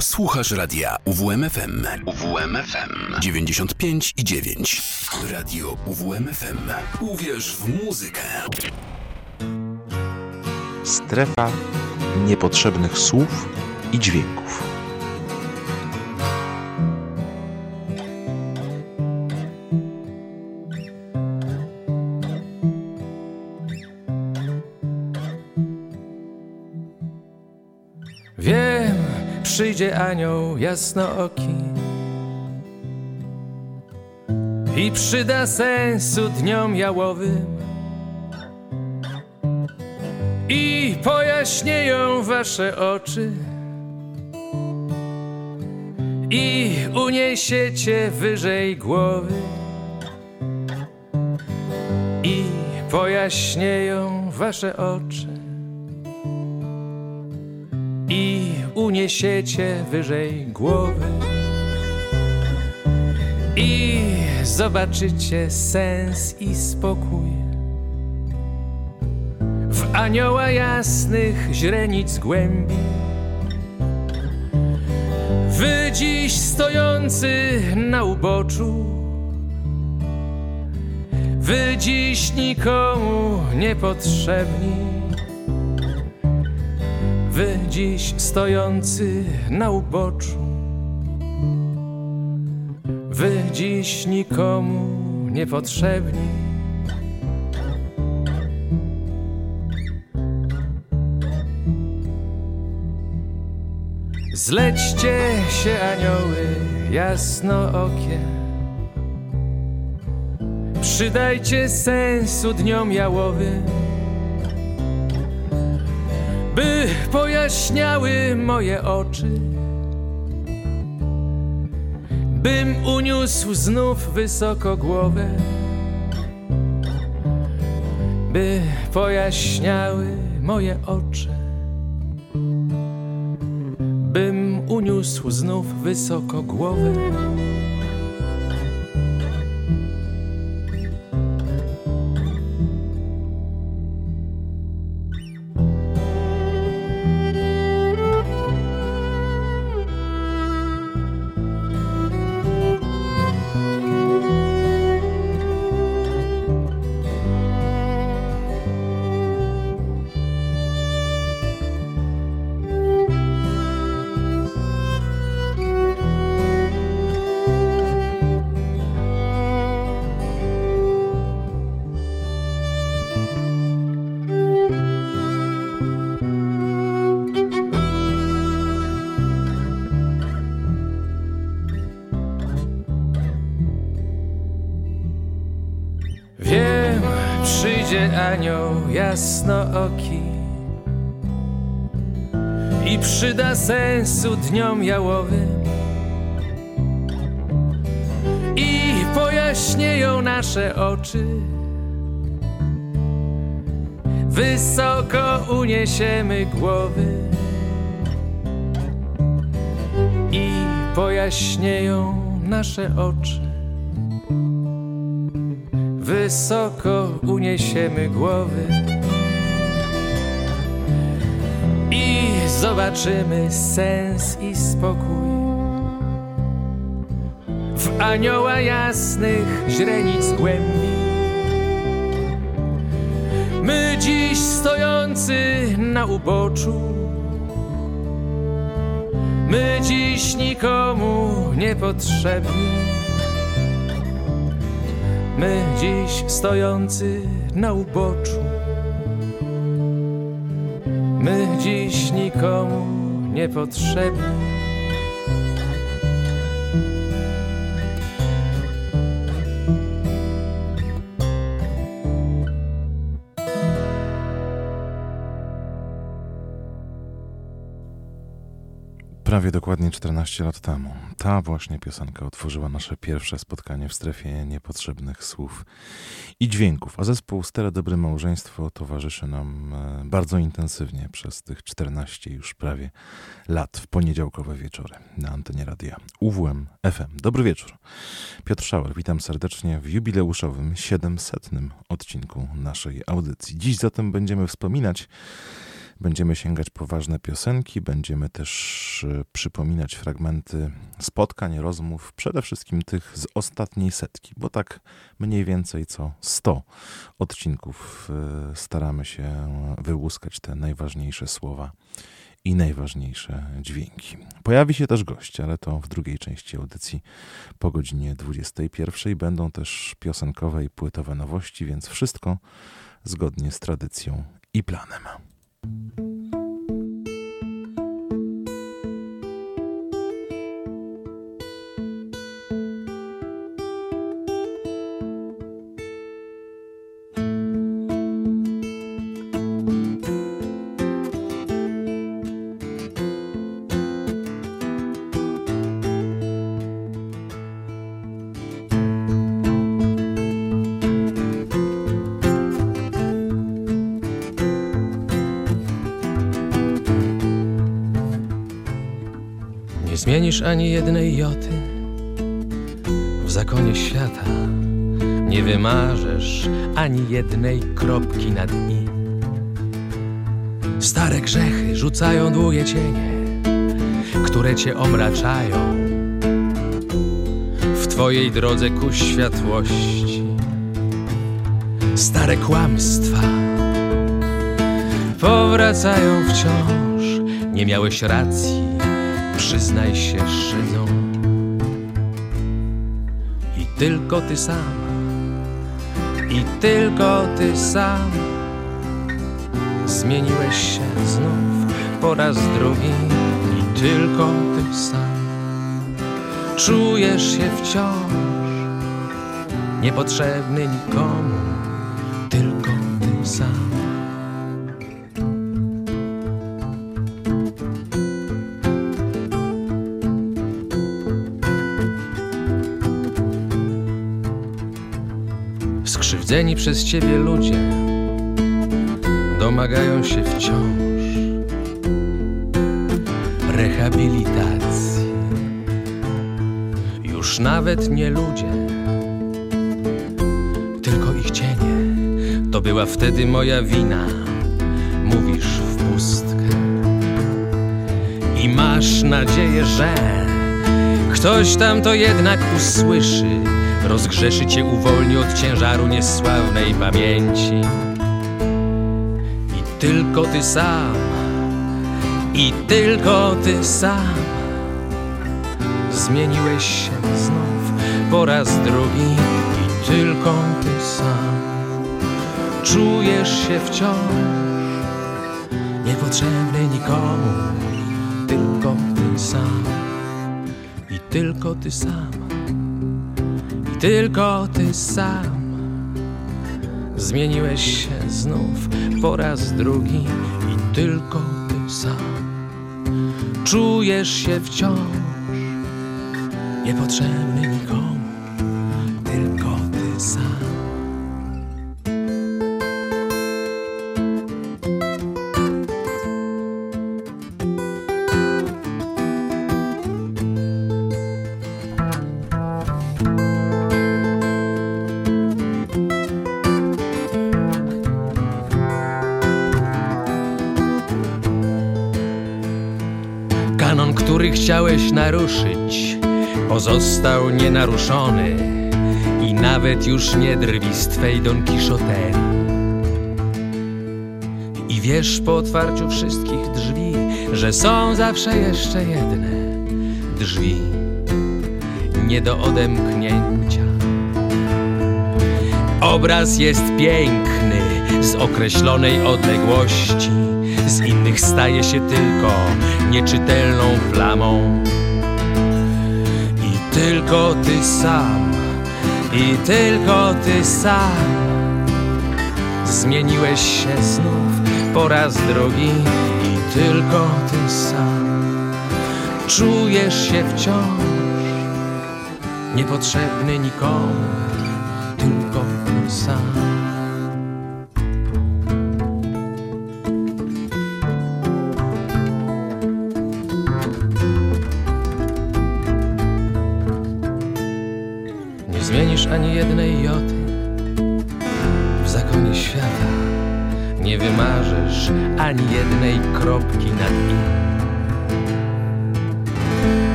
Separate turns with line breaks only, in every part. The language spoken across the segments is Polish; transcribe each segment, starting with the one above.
Słuchasz radia UWMFM. UWMFM 95 i 9. Radio UWMFM. Uwierz w muzykę.
Strefa niepotrzebnych słów i dźwięków.
Anioł jasnooki i przyda sensu dniom jałowym. I pojaśnieją wasze oczy. I uniesiecie wyżej głowy. I pojaśnieją wasze oczy uniesiecie wyżej głowy i zobaczycie sens i spokój w anioła jasnych źrenic głębi. Wy dziś stojący na uboczu, wy dziś nikomu niepotrzebni. Wy dziś stojący na uboczu, wy dziś nikomu niepotrzebni. Zlećcie się anioły jasnookie, przydajcie sensu dniom jałowym by pojaśniały moje oczy, bym uniósł znów wysoko głowę, by pojaśniały moje oczy, bym uniósł znów wysoko głowę. Sensu dniom jałowym i pojaśnieją nasze oczy. Wysoko uniesiemy głowy i pojaśnieją nasze oczy. Wysoko uniesiemy głowy zobaczymy sens i spokój w anioła jasnych źrenic głębi. My dziś stojący na uboczu, my dziś nikomu niepotrzebni. My dziś stojący na uboczu, my dziś nikomu niepotrzebni.
Prawie dokładnie 14 lat temu ta właśnie piosenka otworzyła nasze pierwsze spotkanie w strefie niepotrzebnych słów i dźwięków, a zespół Stare Dobre Małżeństwo towarzyszy nam e, bardzo intensywnie przez tych 14 już prawie lat w poniedziałkowe wieczory na antenie radia UWM FM. Dobry wieczór. Piotr Szauer, witam serdecznie w jubileuszowym 700. odcinku naszej audycji. Dziś zatem będziemy wspominać Będziemy sięgać po ważne piosenki, będziemy też e, przypominać fragmenty spotkań, rozmów, przede wszystkim tych z ostatniej setki, bo tak mniej więcej co 100 odcinków e, staramy się wyłuskać te najważniejsze słowa i najważniejsze dźwięki. Pojawi się też gość, ale to w drugiej części audycji po godzinie 21. Będą też piosenkowe i płytowe nowości, więc wszystko zgodnie z tradycją i planem.
Thank you. Ani jednej joty w zakonie świata. Nie wymarzesz ani jednej kropki nad i. Stare grzechy rzucają długie cienie, które cię omraczają w twojej drodze ku światłości. Stare kłamstwa powracają wciąż. Nie miałeś racji przyznaj się szydzą I tylko ty sam. I tylko ty sam. Zmieniłeś się znów po raz drugi. I tylko ty sam. Czujesz się wciąż Niepotrzebny nikomu Skrzywdzeni przez ciebie ludzie domagają się wciąż rehabilitacji. Już nawet nie ludzie, tylko ich cienie. To była wtedy moja wina, mówisz w pustkę. I masz nadzieję, że ktoś tam to jednak usłyszy rozgrzeszy cię, uwolni od ciężaru niesławnej pamięci. I tylko ty sam, i tylko ty sam zmieniłeś się znów po raz drugi i tylko ty sam czujesz się wciąż niepotrzebny nikomu, tylko ty sam i tylko ty sam tylko ty sam. Zmieniłeś się znów po raz drugi i tylko ty sam. Czujesz się wciąż niepotrzebny pozostał nienaruszony i nawet już nie drwi z twej Don Kiszoterii. I wiesz po otwarciu wszystkich drzwi, że są zawsze jeszcze jedne drzwi, nie do odemknięcia. Obraz jest piękny z określonej odległości, z innych staje się tylko nieczytelną plamą. Tylko ty sam, i tylko ty sam zmieniłeś się znów po raz drugi i tylko ty sam czujesz się wciąż niepotrzebny nikomu, tylko ty sam.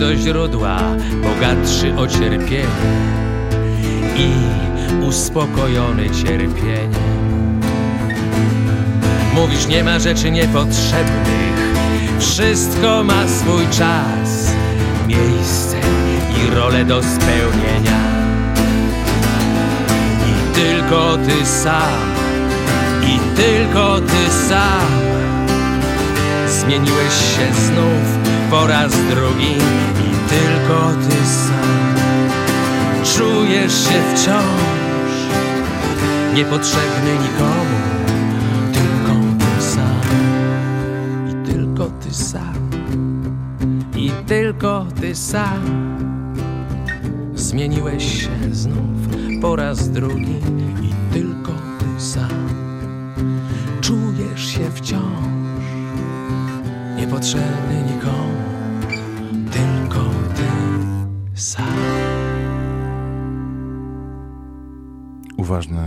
Do źródła, bogatszy o cierpienie i uspokojony cierpieniem. Mówisz, nie ma rzeczy niepotrzebnych, wszystko ma swój czas, miejsce i rolę do spełnienia. I tylko ty sam, i tylko ty sam zmieniłeś się znów po raz drugi i tylko ty sam. Czujesz się wciąż niepotrzebny nikomu, tylko ty sam. I tylko ty sam. I tylko ty sam. Zmieniłeś się znów po raz drugi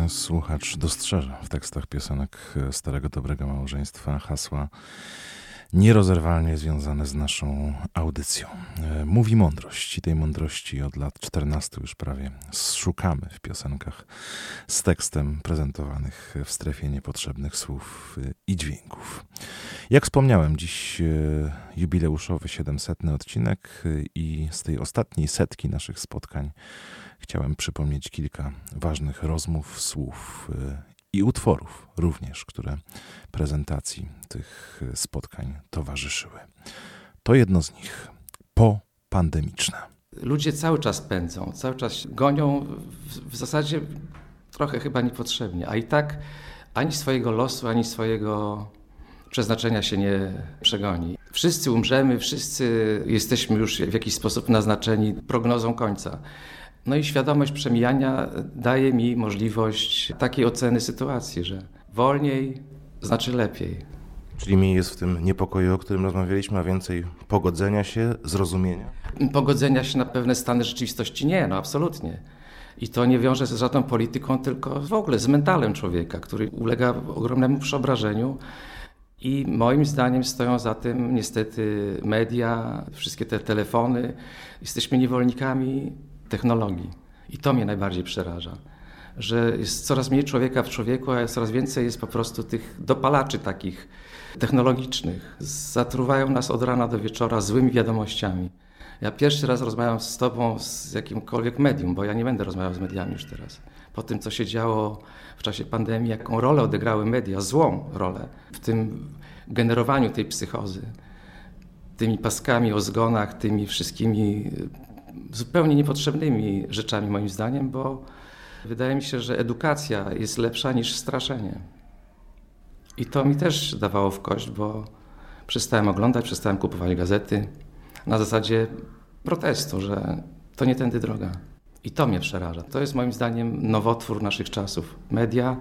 słuchacz dostrzeże w tekstach piosenek Starego Dobrego Małżeństwa hasła nierozerwalnie związane z naszą audycją. E, mówi mądrość i tej mądrości od lat 14 już prawie szukamy w piosenkach z tekstem prezentowanych w strefie niepotrzebnych słów e, i dźwięków. Jak wspomniałem, dziś e, jubileuszowy 700 odcinek i z tej ostatniej setki naszych spotkań chciałem przypomnieć kilka ważnych rozmów, słów i utworów również, które prezentacji tych spotkań towarzyszyły. To jedno z nich, popandemiczne.
Ludzie cały czas pędzą, cały czas gonią, w, w zasadzie trochę chyba niepotrzebnie, a i tak ani swojego losu, ani swojego przeznaczenia się nie przegoni. Wszyscy umrzemy, wszyscy jesteśmy już w jakiś sposób naznaczeni prognozą końca. No i świadomość przemijania daje mi możliwość takiej oceny sytuacji, że wolniej znaczy lepiej.
Czyli mniej jest w tym niepokoju, o którym rozmawialiśmy, a więcej pogodzenia się, zrozumienia?
Pogodzenia się na pewne stany rzeczywistości nie, no absolutnie. I to nie wiąże się z żadną polityką, tylko w ogóle z mentalem człowieka, który ulega ogromnemu przeobrażeniu. I moim zdaniem stoją za tym niestety media, wszystkie te telefony. Jesteśmy niewolnikami technologii. I to mnie najbardziej przeraża, że jest coraz mniej człowieka w człowieku, a coraz więcej jest po prostu tych dopalaczy takich technologicznych. Zatruwają nas od rana do wieczora złymi wiadomościami. Ja pierwszy raz rozmawiam z Tobą z jakimkolwiek medium, bo ja nie będę rozmawiał z mediami już teraz. Po tym, co się działo w czasie pandemii, jaką rolę odegrały media, złą rolę w tym generowaniu tej psychozy, tymi paskami o zgonach, tymi wszystkimi zupełnie niepotrzebnymi rzeczami, moim zdaniem, bo wydaje mi się, że edukacja jest lepsza niż straszenie. I to mi też dawało w kość, bo przestałem oglądać, przestałem kupować gazety na zasadzie protestu, że to nie tędy droga. I to mnie przeraża. To jest moim zdaniem nowotwór naszych czasów. Media,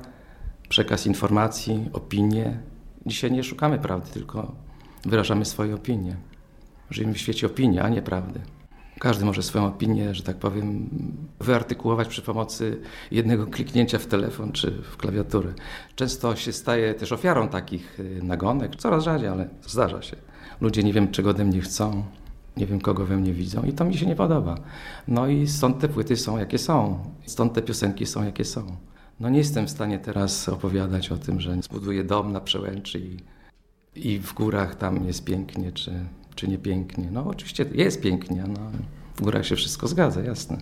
przekaz informacji, opinie. Dzisiaj nie szukamy prawdy, tylko wyrażamy swoje opinie. Żyjemy w świecie opinii, a nie prawdy. Każdy może swoją opinię, że tak powiem, wyartykułować przy pomocy jednego kliknięcia w telefon czy w klawiaturę. Często się staje też ofiarą takich y, nagonek, coraz rzadziej, ale zdarza się. Ludzie nie wiem, czego ode mnie chcą, nie wiem, kogo we mnie widzą i to mi się nie podoba. No i stąd te płyty są, jakie są, stąd te piosenki są, jakie są. No nie jestem w stanie teraz opowiadać o tym, że zbuduję dom na przełęczy i, i w górach tam jest pięknie, czy czy nie pięknie. No oczywiście jest pięknie, no, w górach się wszystko zgadza, jasne.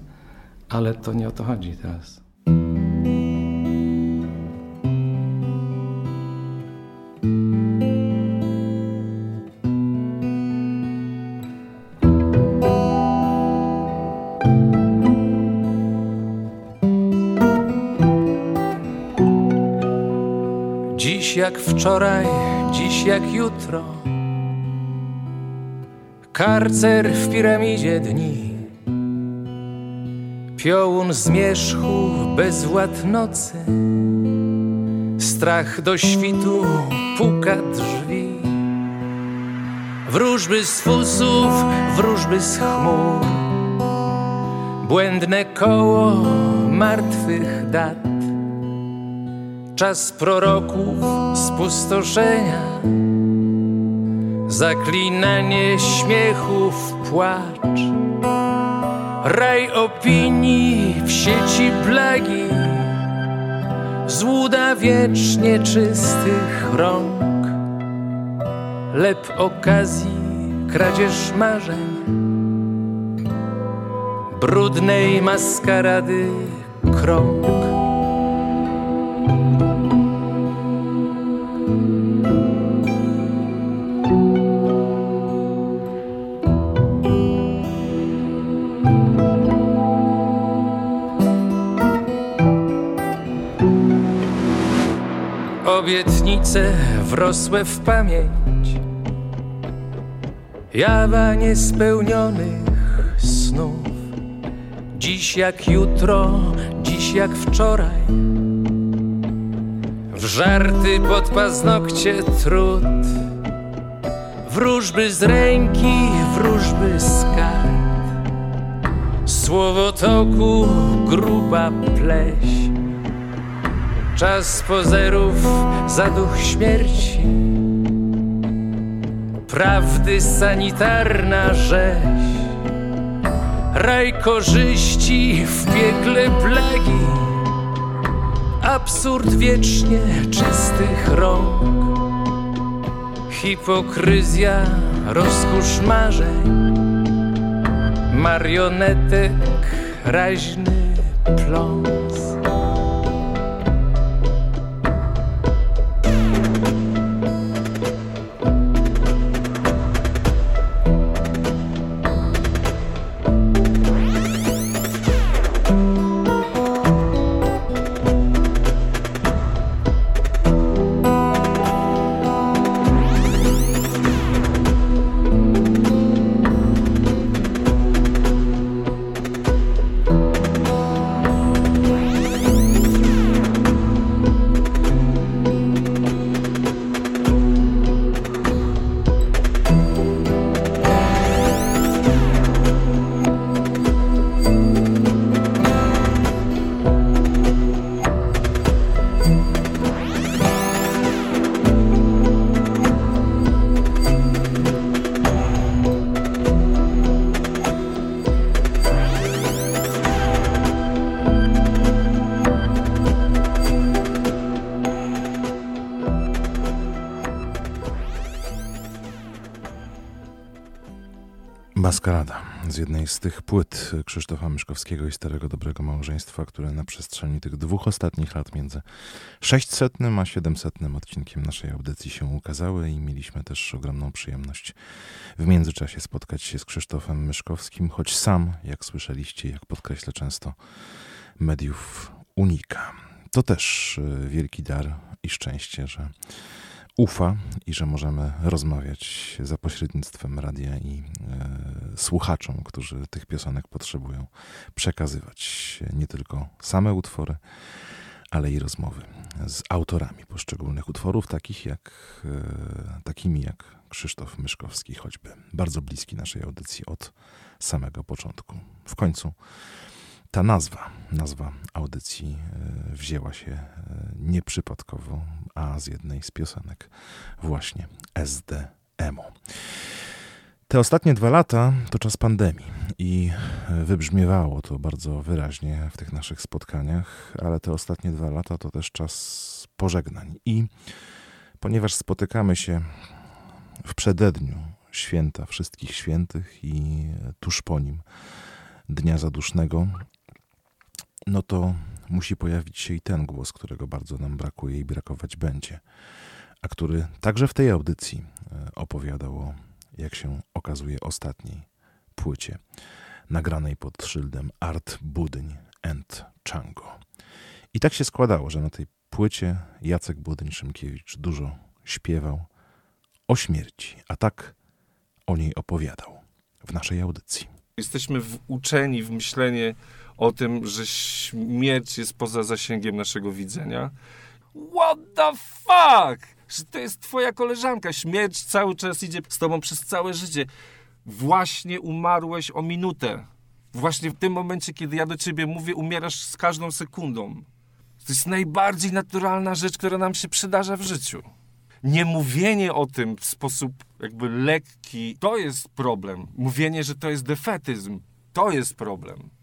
Ale to nie o to chodzi teraz.
Dziś jak wczoraj, dziś jak jutro Karcer w piramidzie dni. Piołun zmierzchu, bezwład nocy. Strach do świtu puka drzwi. Wróżby z fusów, wróżby z chmur. Błędne koło martwych dat. Czas proroków spustoszenia, zaklinanie śmiechów, płacz, raj opinii w sieci plagi, złuda wiecznie czystych rąk, lep okazji, kradzież marzeń, brudnej maskarady krąg. Wrosłe w pamięć, jawa niespełnionych snów. Dziś jak jutro, dziś jak wczoraj, w żarty pod paznokcie trud, wróżby z ręki, wróżby z kart. Słowotoku gruba pleś Czas pozerów, zaduch śmierci. Prawdy sanitarna rzeź. Raj korzyści w piekle plagi Absurd wiecznie czystych rąk. Hipokryzja, rozkosz marzeń. Marionetek, raźny pląs
Z jednej z tych płyt Krzysztofa Myszkowskiego i Starego Dobrego Małżeństwa, które na przestrzeni tych dwóch ostatnich lat między 600 a 700 odcinkiem naszej audycji się ukazały i mieliśmy też ogromną przyjemność w międzyczasie spotkać się z Krzysztofem Myszkowskim, choć sam, jak słyszeliście, jak podkreślę często, mediów unika. To też e, wielki dar i szczęście, że ufa i że możemy rozmawiać za pośrednictwem radia i e, słuchaczom, którzy tych piosenek potrzebują, przekazywać nie tylko same utwory, ale i rozmowy z autorami poszczególnych utworów, takich jak, e, takimi jak Krzysztof Myszkowski, choćby bardzo bliski naszej audycji od samego początku. W końcu ta nazwa, nazwa audycji e, wzięła się e, nieprzypadkowo, a z jednej z piosenek właśnie SDM-u. Te ostatnie dwa lata to czas pandemii i wybrzmiewało to bardzo wyraźnie w tych naszych spotkaniach, ale te ostatnie dwa lata to też czas pożegnań. I ponieważ spotykamy się w przededniu święta wszystkich świętych i tuż po nim Dnia Zadusznego, no to musi pojawić się i ten głos, którego bardzo nam brakuje i brakować będzie, a który także w tej audycji e, opowiadał o, jak się okazuje, ostatniej płycie nagranej pod szyldem Art Budyń and Chango. I tak się składało, że na tej płycie Jacek Budyń-Szymkiewicz dużo śpiewał o śmierci, a tak o niej opowiadał w naszej audycji.
Jesteśmy uczeni w myślenie o tym, że śmierć jest poza zasięgiem naszego widzenia. What the fuck? Że to jest twoja koleżanka. Śmierć cały czas idzie z tobą przez całe życie. Właśnie umarłeś o minutę. Właśnie w tym momencie, kiedy ja do ciebie mówię, umierasz z każdą sekundą. To jest najbardziej naturalna rzecz, która nam się przydarza w życiu. Nie mówienie o tym w sposób jakby lekki, to jest problem. Mówienie, że to jest defetyzm, to jest problem.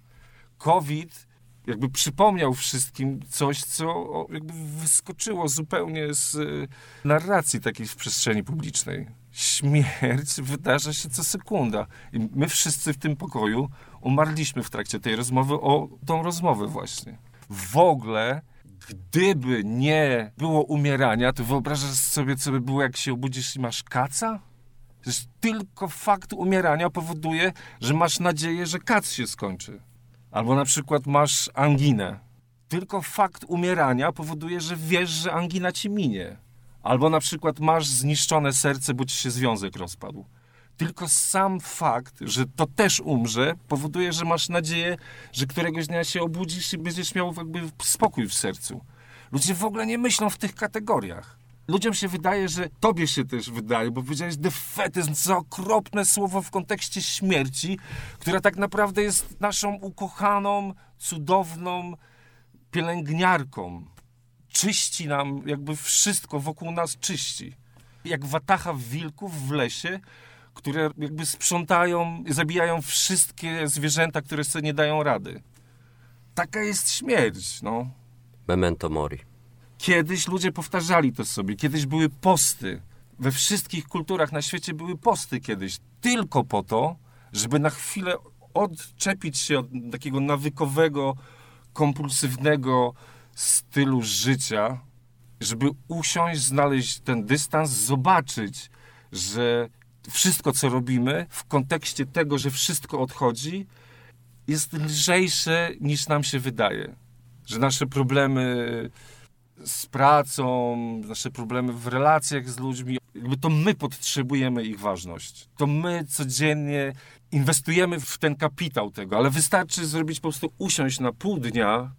COVID jakby przypomniał wszystkim coś, co jakby wyskoczyło zupełnie z y, narracji takiej w przestrzeni publicznej. Śmierć wydarza się co sekunda. I my wszyscy w tym pokoju umarliśmy w trakcie tej rozmowy o tą rozmowę właśnie. W ogóle gdyby nie było umierania, to wyobrażasz sobie, co by było, jak się obudzisz i masz kaca? Przecież tylko fakt umierania powoduje, że masz nadzieję, że kac się skończy. Albo na przykład masz anginę. Tylko fakt umierania powoduje, że wiesz, że angina ci minie. Albo na przykład masz zniszczone serce, bo ci się związek rozpadł. Tylko sam fakt, że to też umrze, powoduje, że masz nadzieję, że któregoś dnia się obudzisz i będziesz miał jakby spokój w sercu. Ludzie w ogóle nie myślą w tych kategoriach. Ludziom się wydaje, że tobie się też wydaje, bo powiedziałeś defetyzm, co okropne słowo w kontekście śmierci, która tak naprawdę jest naszą ukochaną, cudowną pielęgniarką. Czyści nam, jakby wszystko wokół nas czyści. Jak watacha wilków w lesie, które jakby sprzątają, zabijają wszystkie zwierzęta, które sobie nie dają rady. Taka jest śmierć, no.
Memento mori.
Kiedyś ludzie powtarzali to sobie, kiedyś były posty. We wszystkich kulturach na świecie były posty kiedyś, tylko po to, żeby na chwilę odczepić się od takiego nawykowego, kompulsywnego stylu życia, żeby usiąść, znaleźć ten dystans, zobaczyć, że wszystko, co robimy, w kontekście tego, że wszystko odchodzi, jest lżejsze niż nam się wydaje. Że nasze problemy z pracą, nasze problemy w relacjach z ludźmi, jakby to my potrzebujemy ich ważność. To my codziennie inwestujemy w ten kapitał tego, ale wystarczy zrobić po prostu usiąść na pół dnia,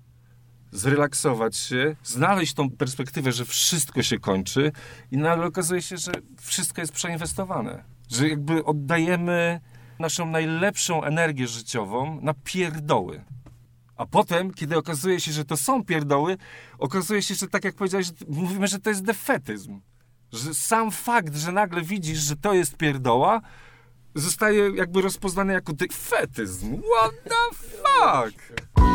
zrelaksować się, znaleźć tą perspektywę, że wszystko się kończy i nagle okazuje się, że wszystko jest przeinwestowane. Że jakby oddajemy naszą najlepszą energię życiową na pierdoły. A potem, kiedy okazuje się, że to są pierdoły, okazuje się, że tak jak powiedziałeś, mówimy, że to jest defetyzm. Że sam fakt, że nagle widzisz, że to jest pierdoła, zostaje jakby rozpoznany jako defetyzm. What the fuck?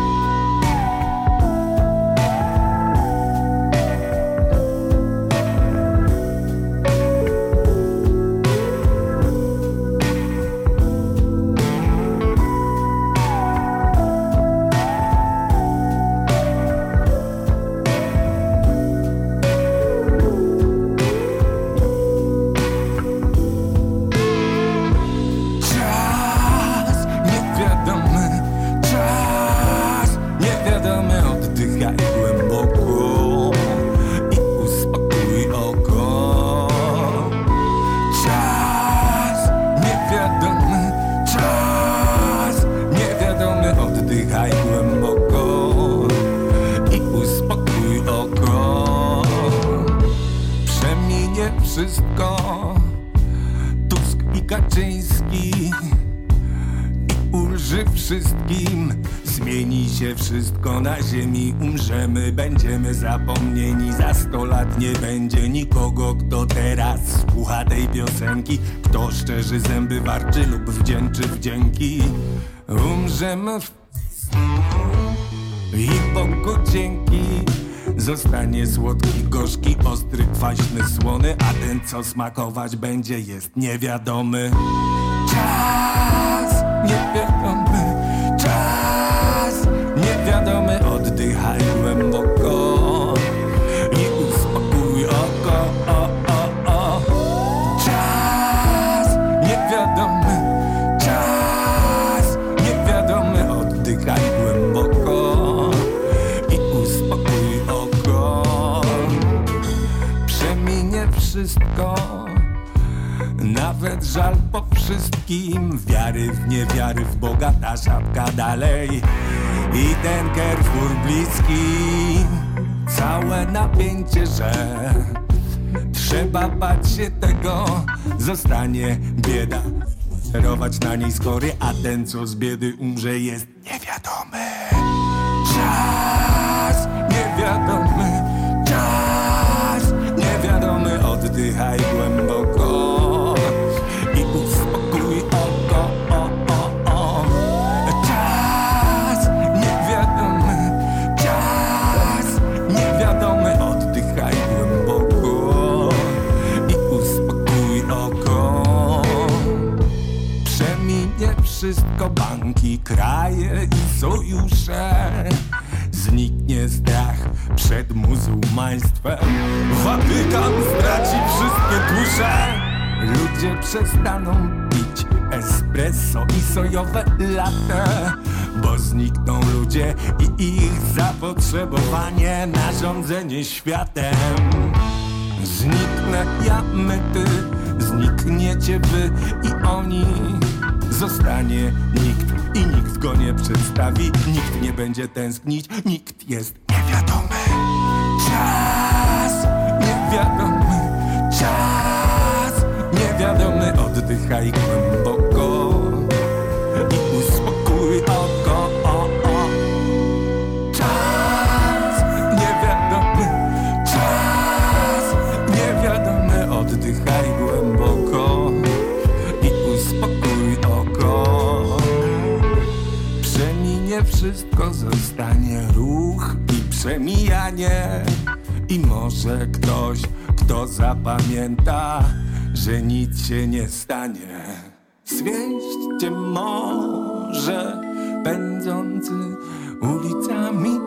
Wszystko na ziemi umrzemy Będziemy zapomnieni. Za sto lat Nie będzie nikogo, kto teraz słucha tej piosenki. Kto szczerzy zęby warczy lub wdzięczy wdzięki Umrzemy w... I Bogu dzięki. Zostanie słodki, gorzki, ostry, kwaśny, słony A ten co smakować będzie jest niewiadomy. Czas żal po wszystkim. Wiary w niewiary w Boga ta żabka dalej. I ten Carrefour bliski. Całe napięcie, że Trzeba bać się tego. Zostanie bieda. Sterować na niej skory A ten co z biedy umrze jest niewiadomy. Czas niewiadomy. Czas, niewiadomy. Oddychaj głęboko kraje i sojusze. Zniknie strach przed muzułmaństwem. Watykan straci wszystkie dusze. Ludzie przestaną pić espresso i sojowe latte Bo znikną ludzie i ich zapotrzebowanie na rządzenie światem. Zniknę ja, my, ty, znikniecie wy i oni. Zostanie nikt i nikt go nie przedstawi. Nikt nie będzie tęsknić, nikt jest niewiadomy. Czas, niewiadomy. Czas Niewiadomy, oddychaj głęboko wszystko, zostanie. Ruch i przemijanie. I może ktoś, kto zapamięta, że nic się nie stanie. Zwieście może pędzący ulicami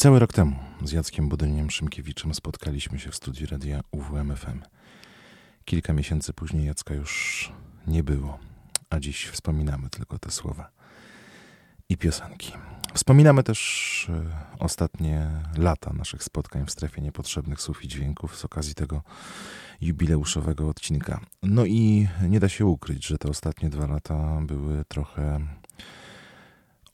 Niecały rok temu z Jackiem Budyniem Szymkiewiczem spotkaliśmy się w studiu radia UWMFM. Kilka miesięcy później Jacka już nie było, a dziś wspominamy tylko te słowa i piosenki. Wspominamy też e, ostatnie lata naszych spotkań w strefie niepotrzebnych słów i dźwięków z okazji tego jubileuszowego odcinka. No i nie da się ukryć, że te ostatnie dwa lata były trochę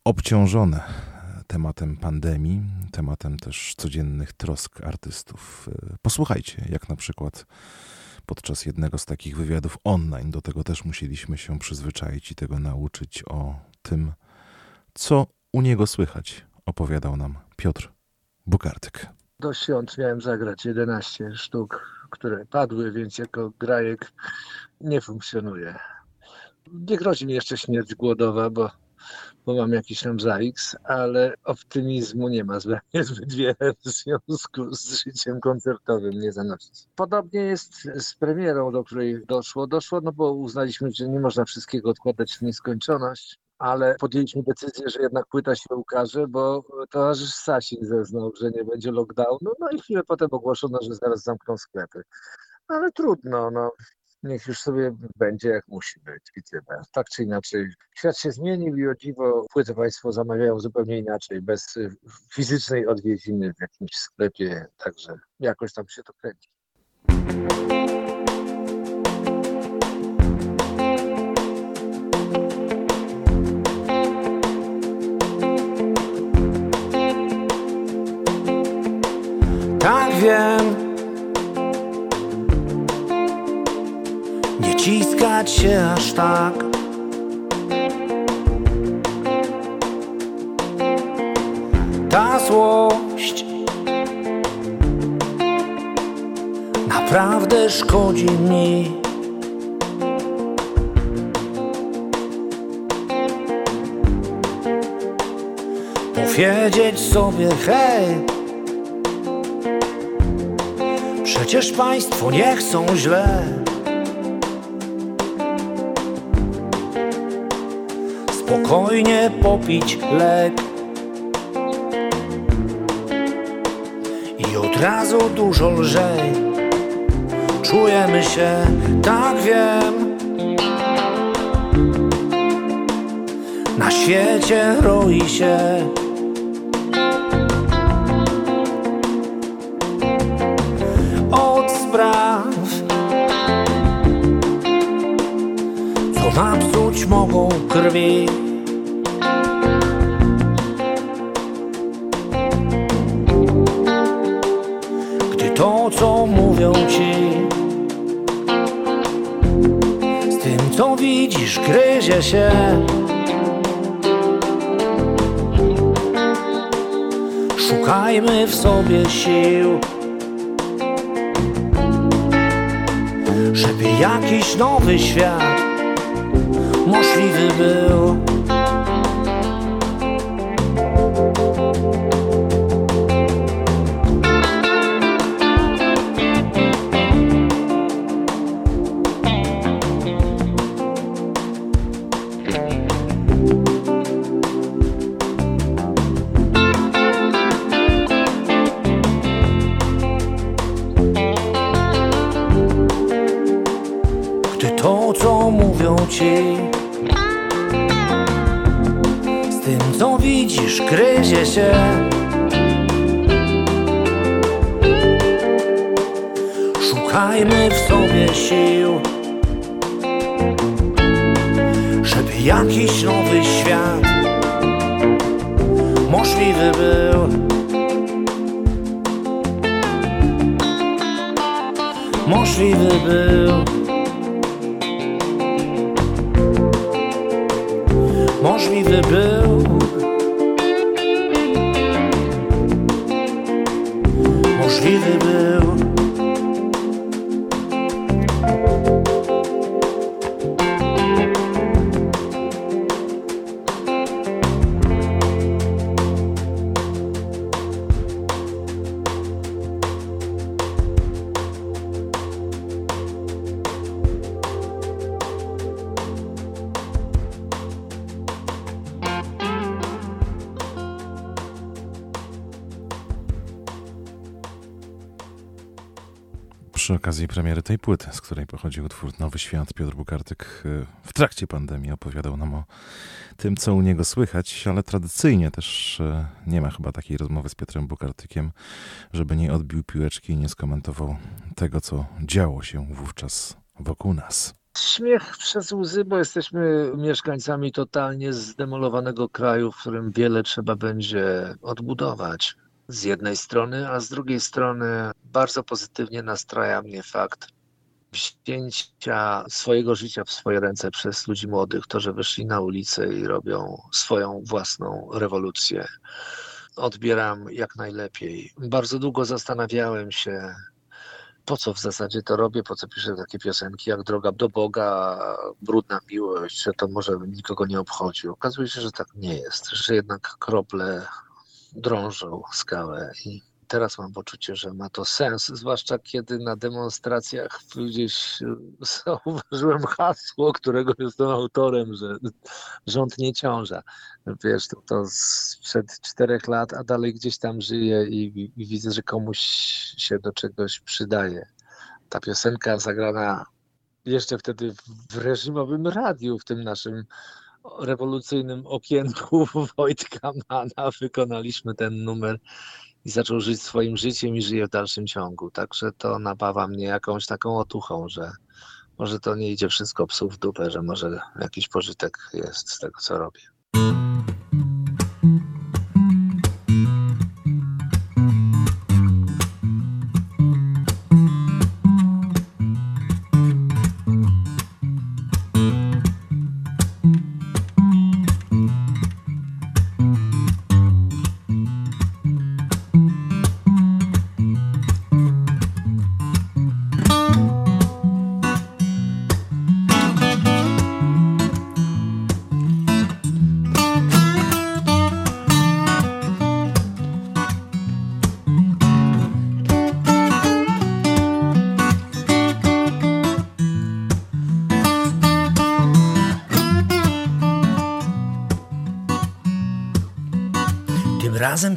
obciążone tematem pandemii, tematem też codziennych trosk artystów. Posłuchajcie, jak na przykład podczas jednego z takich wywiadów online, do tego też musieliśmy się przyzwyczaić i tego nauczyć o tym, co u niego słychać, opowiadał nam Piotr Bukartyk.
Do świąt miałem zagrać 11 sztuk, które padły, więc jako grajek nie funkcjonuje. Nie grozi mi jeszcze śmierć głodowa, bo, bo mam jakiś tam ZAX, ale optymizmu nie ma zbyt, wiele w związku z życiem koncertowym, nie zanosić. Podobnie jest z premierą, do której doszło. Doszło, no bo uznaliśmy, że nie można wszystkiego odkładać w nieskończoność ale podjęliśmy decyzję, że jednak płyta się ukaże, bo towarzysz Sasik zeznał, że nie będzie lockdownu, no i chwilę potem ogłoszono, że zaraz zamkną sklepy. Ale trudno, no. Niech już sobie będzie jak musi być i tyle. Tak czy inaczej, świat się zmienił i o dziwo płyty Państwo zamawiają zupełnie inaczej, bez y, fizycznej odwiedziny w jakimś sklepie, także jakoś tam się to kręci.
Tak wiem, ściskać się aż tak. Ta złość naprawdę szkodzi mi. Powiedzieć sobie hej Przecież państwo nie chcą źle Spokojnie popić lek. I od razu dużo lżej Czujemy się, tak wiem. Na świecie roi się sobie sił. Żeby jakiś nowy świat
której pochodzi utwór Nowy Świat, Piotr Bukartyk y, w trakcie pandemii opowiadał nam o tym, co u niego słychać, ale tradycyjnie też y, nie ma chyba takiej rozmowy z Piotrem Bukartykiem, żeby nie odbił piłeczki i nie skomentował tego, co działo się wówczas wokół nas.
Śmiech przez łzy, bo jesteśmy mieszkańcami totalnie zdemolowanego kraju, w którym wiele trzeba będzie odbudować. Z jednej strony, a z drugiej strony bardzo pozytywnie nastraja mnie fakt wzięcia swojego życia w swoje ręce przez ludzi młodych, to, że wyszli na ulicę i robią swoją własną rewolucję. Odbieram jak najlepiej. Bardzo długo zastanawiałem się, po co w zasadzie to robię, po co piszę takie piosenki jak Droga do Boga, Brudna Miłość, że to może nikogo nie obchodzi. Okazuje się, że tak nie jest, że jednak krople drążą skałę i teraz mam poczucie, że ma to sens, zwłaszcza kiedy na demonstracjach gdzieś zauważyłem hasło, którego jestem autorem, że rząd nie ciąża. Wiesz, to, to sprzed czterech lat, a dalej gdzieś tam żyje i, i widzę, że komuś się do czegoś przydaje. Ta piosenka zagrana jeszcze wtedy w reżimowym radiu, w tym naszym rewolucyjnym okienku Wojtka Mana wykonaliśmy ten numer i zaczął żyć swoim życiem i żyje w dalszym ciągu. Także to napawa mnie jakąś taką otuchą, że może to nie idzie wszystko psów w dupę, że może jakiś pożytek jest z tego, co robię.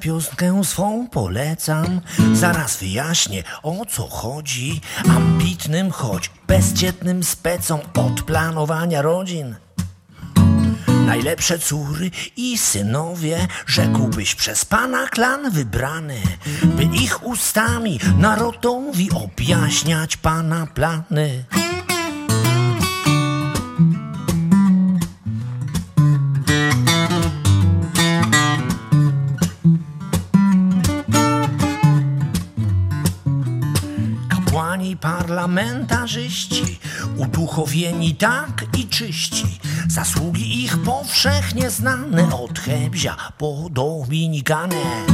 Piosenkę swą polecam. Zaraz wyjaśnię o co chodzi. Ambitnym choć bezdzietnym specom Od planowania rodzin. Najlepsze córy i synowie, rzekłbyś przez pana klan wybrany, by ich ustami narodowi objaśniać pana plany. Uduchowieni tak i czyści, zasługi ich powszechnie znane od Hebzia po Dominikanę.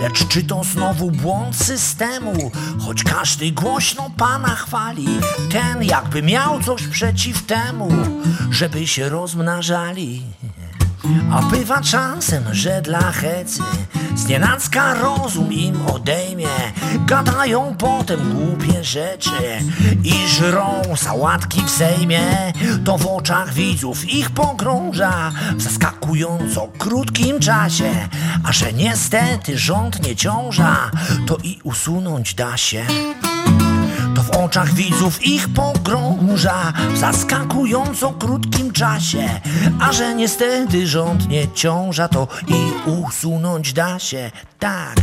Lecz czy to znowu błąd systemu, choć każdy głośno Pana chwali, ten jakby miał coś przeciw temu, żeby się rozmnażali. A bywa czasem, że dla hecy Znienacka rozum im odejmie. Gadają potem głupie rzeczy I żrą sałatki w sejmie. To w oczach widzów ich pogrąża W zaskakująco krótkim czasie. A że niestety rząd nie ciąża To i usunąć da się to w oczach widzów ich pogrąża w zaskakująco krótkim czasie. A że niestety rząd nie ciąża, to i usunąć da się tak.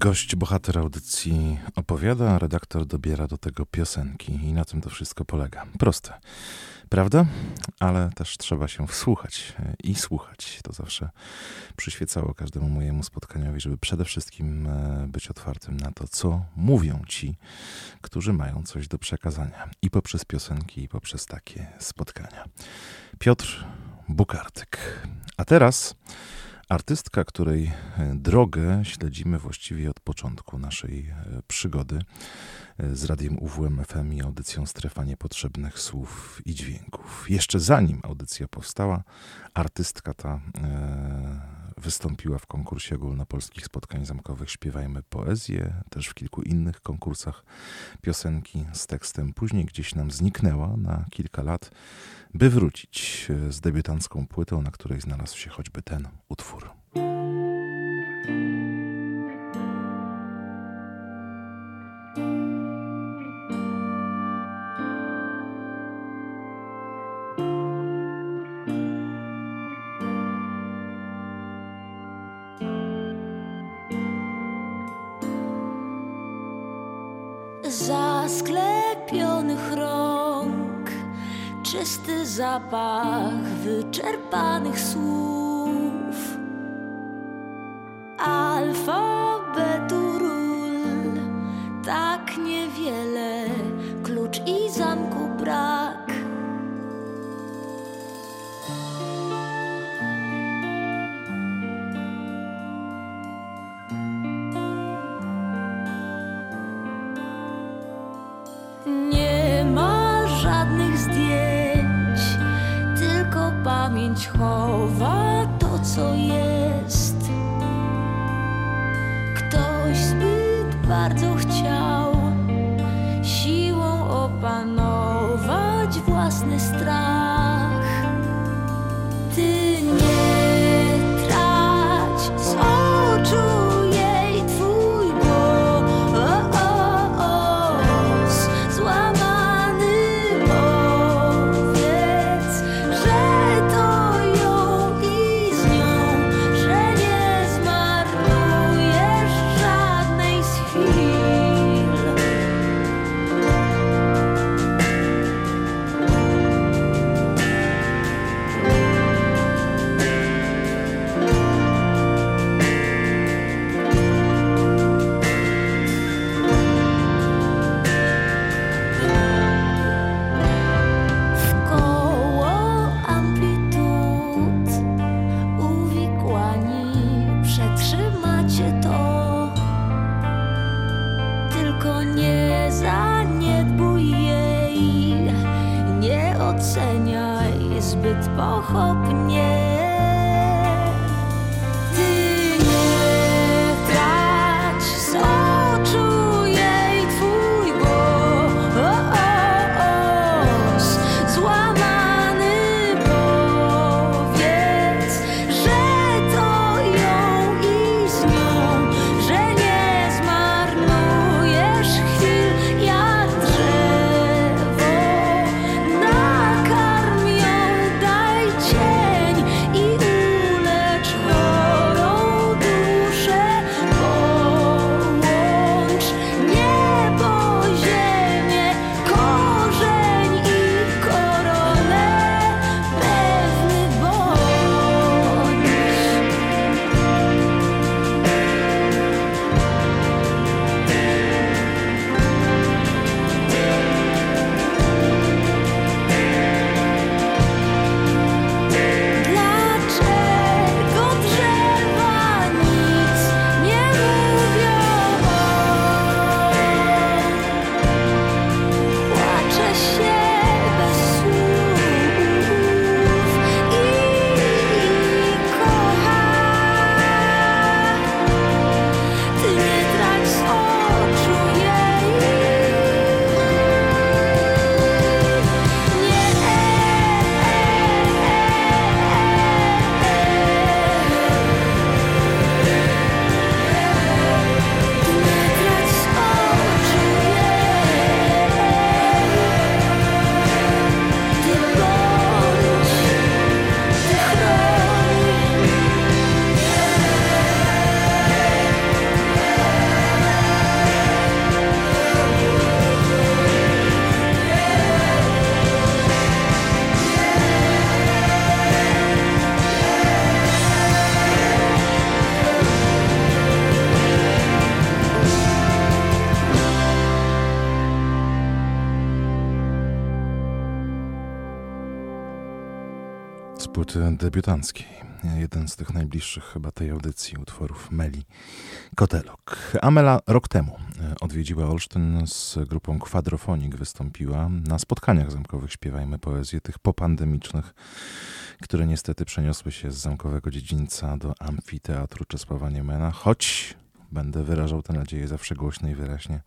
Gość, bohater audycji opowiada, a redaktor dobiera do tego piosenki i na tym to wszystko polega. Proste, prawda? Ale też trzeba się wsłuchać i słuchać. To zawsze przyświecało każdemu mojemu spotkaniowi, żeby przede wszystkim e, być otwartym na to, co mówią ci, którzy mają coś do przekazania. I poprzez piosenki, i poprzez takie spotkania. Piotr Bukartyk. A teraz Artystka, której e, drogę śledzimy właściwie od początku naszej e, przygody e, z radiem UWM FM i audycją Strefa Niepotrzebnych Słów i Dźwięków. Jeszcze zanim audycja powstała, artystka ta wystąpiła w konkursie ogólnopolskich spotkań zamkowych Śpiewajmy Poezję, też w kilku innych konkursach piosenki z tekstem. Później gdzieś nam zniknęła na kilka lat by wrócić e, z debiutancką płytą, na której znalazł się choćby ten utwór.
Czysty zapach wyczerpanych słów. Alfabetu ról, tak niewiele, klucz i zamku brak. Pamięć chowa to, co jest. Ktoś zbyt bardzo chciał siłą opanować własny strach.
Jeden z tych najbliższych chyba tej audycji utworów Meli Kotelok. Amela rok temu e, odwiedziła Olsztyn z grupą Quadrofonik, wystąpiła na spotkaniach zamkowych Śpiewajmy Poezję, tych popandemicznych, które niestety przeniosły się z zamkowego dziedzińca do amfiteatru Czesława Niemena, choć będę wyrażał tę nadzieję zawsze głośno i wyraźnie.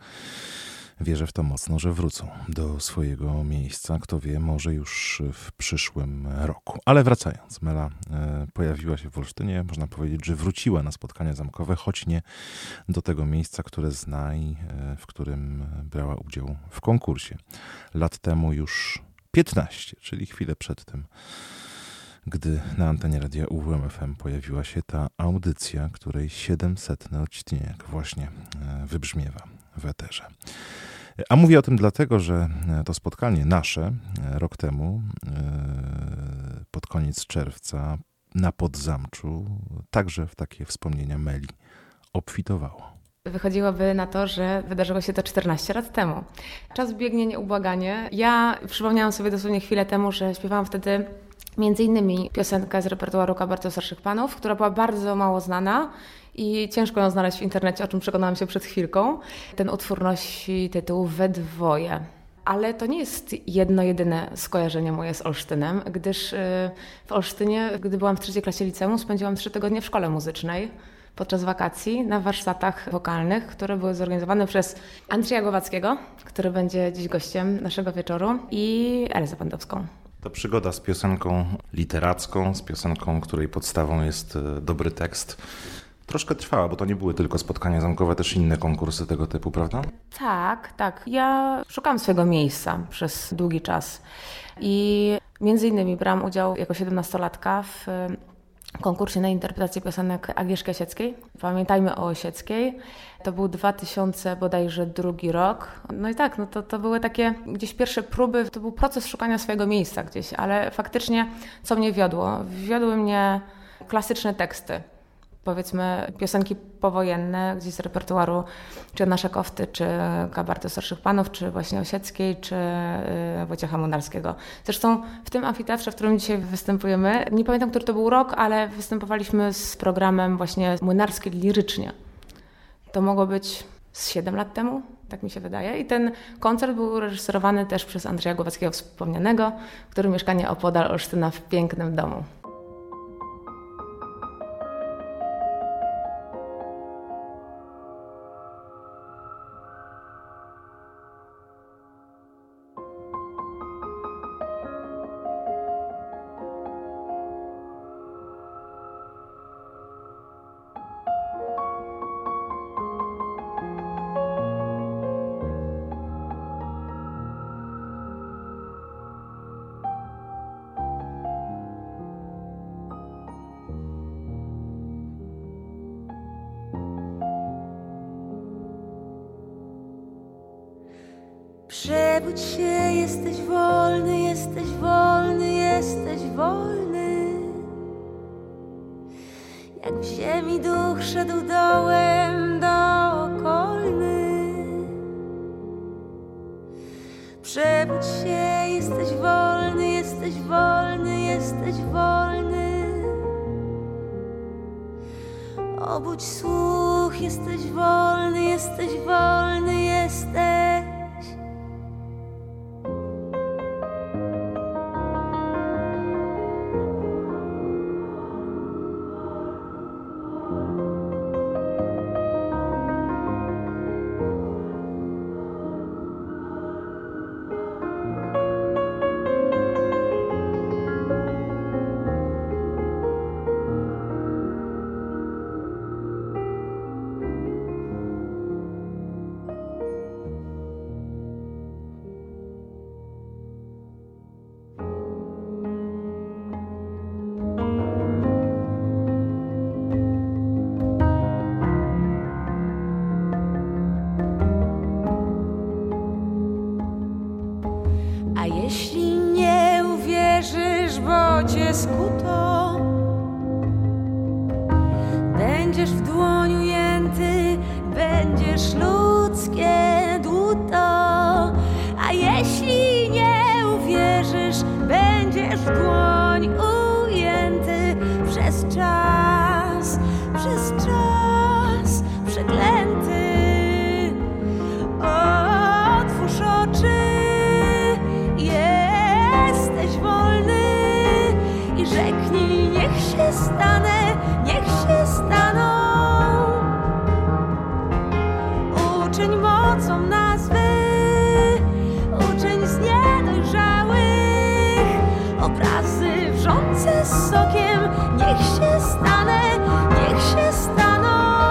Wierzę w to mocno, że wrócą do swojego miejsca. Kto wie, może już w przyszłym roku. Ale wracając, Mela e, pojawiła się w Olsztynie. Można powiedzieć, że wróciła na spotkania zamkowe, choć nie do tego miejsca, które zna i e, w którym brała udział w konkursie. Lat temu już 15, czyli chwilę przed tym, gdy na antenie radia UWMFM pojawiła się ta audycja, której 700 odcinek właśnie e, wybrzmiewa w eterze. A mówię o tym dlatego, że to spotkanie nasze e, rok temu, e, pod koniec czerwca, na Podzamczu, także w takie wspomnienia Meli obfitowało.
Wychodziłoby na to, że wydarzyło się to 14 lat temu. Czas biegnie nieubłaganie. Ja przypomniałam sobie dosłownie chwilę temu, że śpiewałam wtedy między innymi piosenkę z repertuaru kabartu starszych panów, która była bardzo mało znana i ciężko ją znaleźć w internecie, o czym przekonałam się przed chwilką. Ten utwór nosi tytuł We dwoje. Ale to nie jest jedno, jedyne skojarzenie moje z Olsztynem, gdyż y, w Olsztynie, gdy byłam w trzeciej klasie liceum, spędziłam trzy tygodnie w szkole muzycznej podczas wakacji na warsztatach wokalnych, które były zorganizowane przez Andrzeja Głowackiego, który będzie dziś gościem naszego wieczoru, i Elzę Pandowską.
To przygoda z piosenką literacką, z piosenką, której podstawą jest e, dobry tekst. Troszkę trwała, bo to nie były tylko spotkania zamkowe, też inne konkursy tego typu, prawda?
Tak, tak. Ja szukałam swojego miejsca przez długi czas i między innymi brałam udział jako 17-latka w konkursie na interpretację piosenek Agnieszki Osieckiej. Pamiętajmy o Osieckiej. To był 2000 bodajże drugi rok. No i tak, no to, to były takie gdzieś pierwsze próby, to był proces szukania swojego miejsca gdzieś, ale faktycznie co mnie wiodło? Wiodły mnie klasyczne teksty powiedzmy piosenki powojenne gdzieś z repertuaru czy Nasza Kofty, czy Kabartu Starszych Panów, czy właśnie Osieckiej, czy yy, Wojciecha Munarskiego. Zresztą w tym amfiteatrze, w którym dzisiaj występujemy, nie pamiętam, który to był rok, ale występowaliśmy z programem właśnie Młynarskie lirycznie. To mogło być z 7 lat temu, Tak mi się wydaje. I ten koncert był reżyserowany też przez Andrzeja Głowackiego wspomnianego, który mieszkanie opodal Olsztyna w pięknym domu.
Wrzące sokiem, niech się stanę, niech się staną.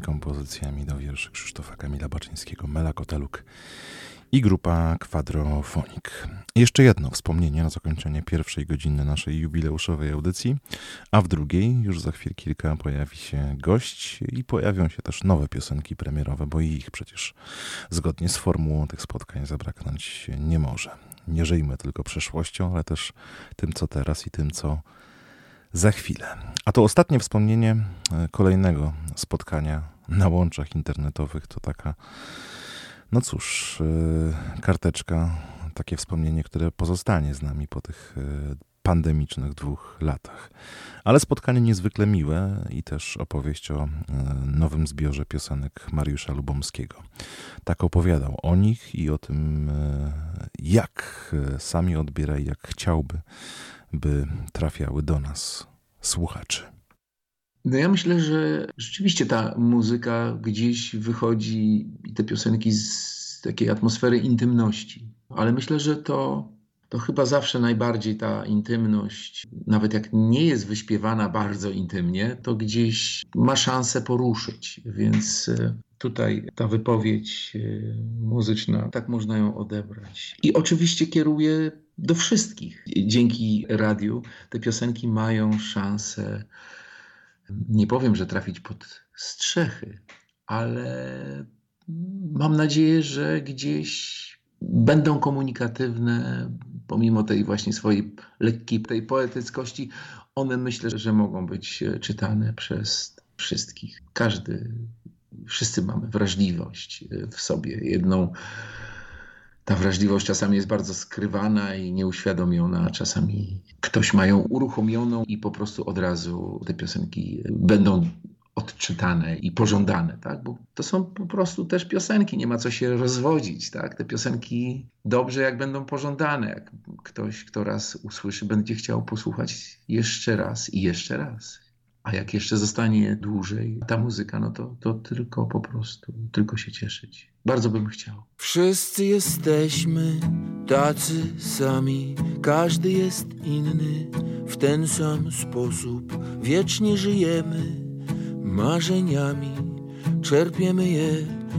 Kompozycjami do wierszy Krzysztofa Kamila Baczyńskiego, Mela Koteluk i grupa Quadrofonik. Jeszcze jedno wspomnienie na zakończenie pierwszej godziny naszej jubileuszowej audycji, a w drugiej już za chwil kilka pojawi się gość i pojawią się też nowe piosenki premierowe, bo i ich przecież zgodnie z formułą tych spotkań zabraknąć nie może. Nie żyjmy tylko przeszłością, ale też tym, co teraz i tym, co za chwilę. A to ostatnie wspomnienie e, kolejnego spotkania na łączach internetowych to taka, no cóż, e, karteczka, takie wspomnienie, które pozostanie z nami po tych e, pandemicznych dwóch latach. Ale spotkanie niezwykle miłe i też opowieść o nowym zbiorze piosenek Mariusza Lubomskiego. Tak opowiadał o nich i o tym, jak sami odbiera i jak chciałby by trafiały do nas słuchaczy?
No ja myślę, że rzeczywiście ta muzyka gdzieś wychodzi i te piosenki z takiej atmosfery intymności. Ale myślę, że to, to chyba zawsze najbardziej ta intymność, nawet jak nie jest wyśpiewana bardzo intymnie, to gdzieś ma szansę poruszyć. Więc e, tutaj ta wypowiedź e, muzyczna, tak można ją odebrać. I oczywiście kieruje do wszystkich. Dzięki radiu te piosenki mają szansę, nie powiem, że trafić pod strzechy, ale mam nadzieję, że gdzieś będą komunikatywne, pomimo tej właśnie swojej lekkiej tej poetyckości, one myślę, że mogą być czytane przez wszystkich. Każdy, wszyscy mamy wrażliwość w sobie, jedną ta wrażliwość czasami jest bardzo skrywana i nieuświadomiona, a czasami ktoś ma ją uruchomioną i po prostu od razu te piosenki będą odczytane i pożądane, tak? Bo to są po prostu też piosenki, nie ma co się rozwodzić, tak? Te piosenki dobrze jak będą pożądane, jak ktoś, kto raz usłyszy, będzie chciał posłuchać jeszcze raz i jeszcze raz. A jak jeszcze zostanie dłużej ta muzyka, no to, to tylko po prostu, tylko się cieszyć. Bardzo bym chciał.
Wszyscy jesteśmy tacy sami, każdy jest inny w ten sam sposób. Wiecznie żyjemy marzeniami, czerpiemy je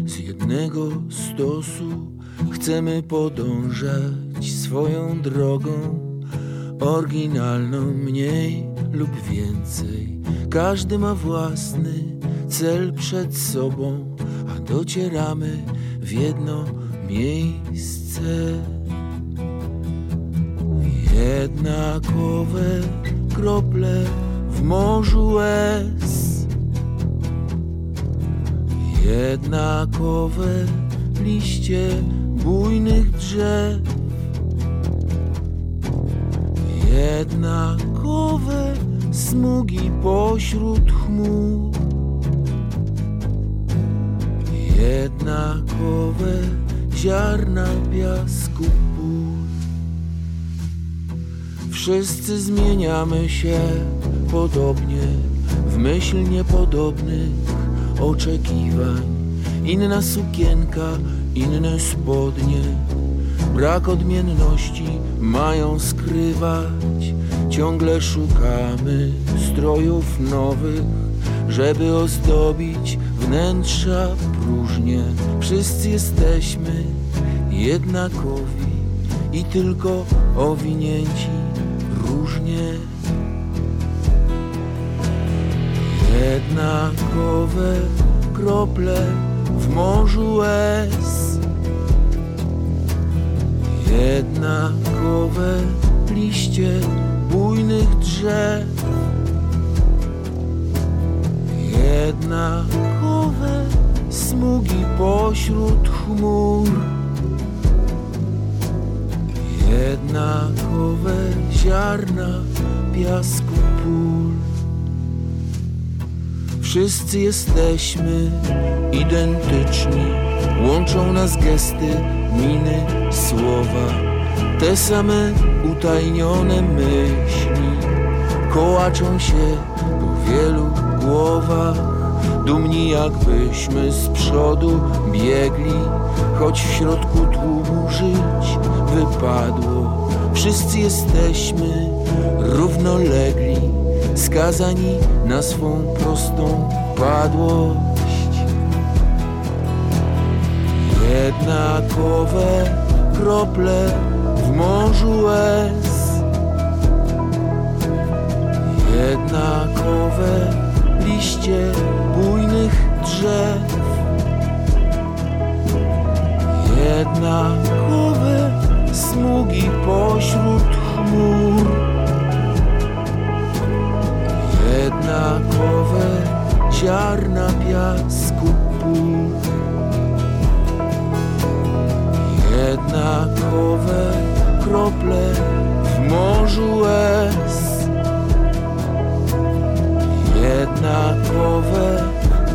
z jednego stosu. Chcemy podążać swoją drogą, oryginalną mniej lub więcej. Każdy ma własny cel przed sobą, a docieramy w jedno miejsce. Jednakowe krople w morzu łez, jednakowe liście bujnych drzew, jednakowe smugi pośród chmur. Jednakowe ziarna piasku pól. Wszyscy zmieniamy się podobnie w myśl niepodobnych oczekiwań. Inna sukienka, inne spodnie, brak odmienności mają skrywać. Ciągle szukamy strojów nowych, żeby ozdobić wnętrza próżnie. Wszyscy jesteśmy jednakowi i tylko owinięci różnie. Jednakowe krople w morzu łez. Jednakowe liście bujnych drzew. Jednakowe smugi pośród chmur. Jednakowe ziarna piasku pól. Wszyscy jesteśmy identyczni Łączą nas gesty, miny, słowa Te same utajnione myśli Kołaczą się po wielu głowach Dumni jakbyśmy z przodu biegli Choć w środku tłumu żyć wypadło Wszyscy jesteśmy równolegli skazani na swą prostą padłość. Jednakowe krople w morzu łez, jednakowe liście bujnych drzew, jednakowe smugi pośród chmur. Jednakowe ziarna piasku jednakowe krople w morzu łez jednakowe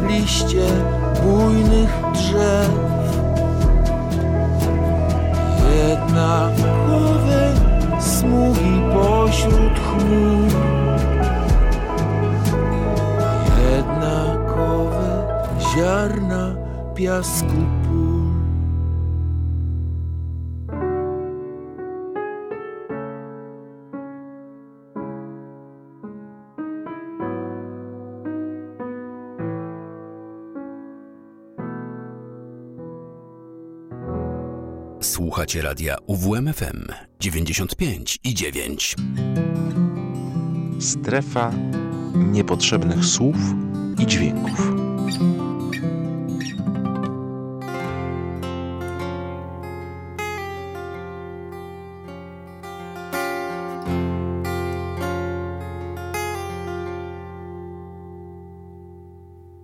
liście bujnych drzew. Jednakowe smugi pośród chmur. Jednakowe ziarna piasku
Słuchacie radia UWMFM 95 i 9.
Strefa niepotrzebnych słów i dźwięków.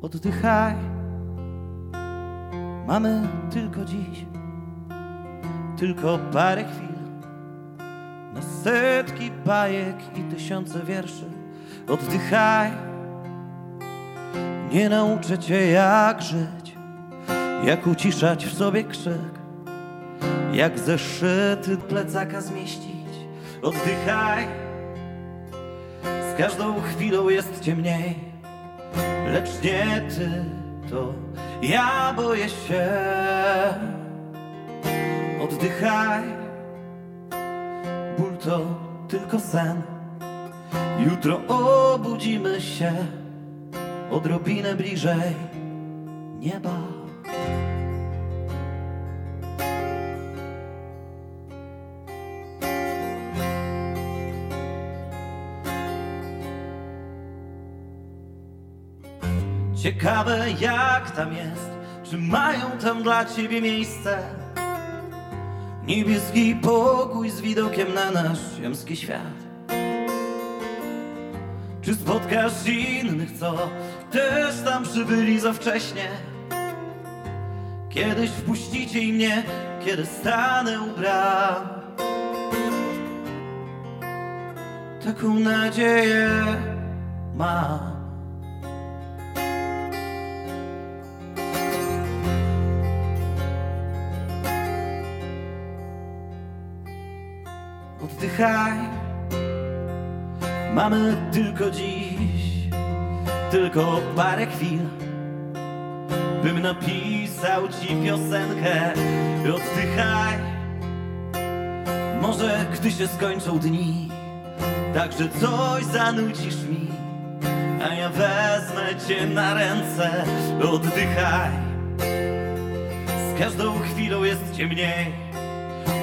Oddychaj, mamy tylko dziś, tylko parę chwil, na setki bajek i tysiące wierszy. Oddychaj, nie nauczę cię jak żyć, jak uciszać w sobie krzyk, jak zeszyty plecaka zmieścić. Oddychaj, z każdą chwilą jest cię mniej lecz nie ty, to ja boję się. Oddychaj, ból to tylko sen. Jutro obudzimy się odrobinę bliżej nieba. Ciekawe jak tam jest, czy mają tam dla ciebie miejsce? Niebieski pokój z widokiem na nasz ziemski świat. Czy spotkasz innych, co też tam przybyli za wcześnie? Kiedyś wpuścicie i mnie, kiedy stanę u bram. Taką nadzieję mam. Oddychaj, mamy tylko dziś, tylko parę chwil, bym napisał ci piosenkę. Oddychaj, może gdy się skończą dni, także coś zanucisz mi, a ja wezmę cię na ręce. Oddychaj, z każdą chwilą jest cię mniej,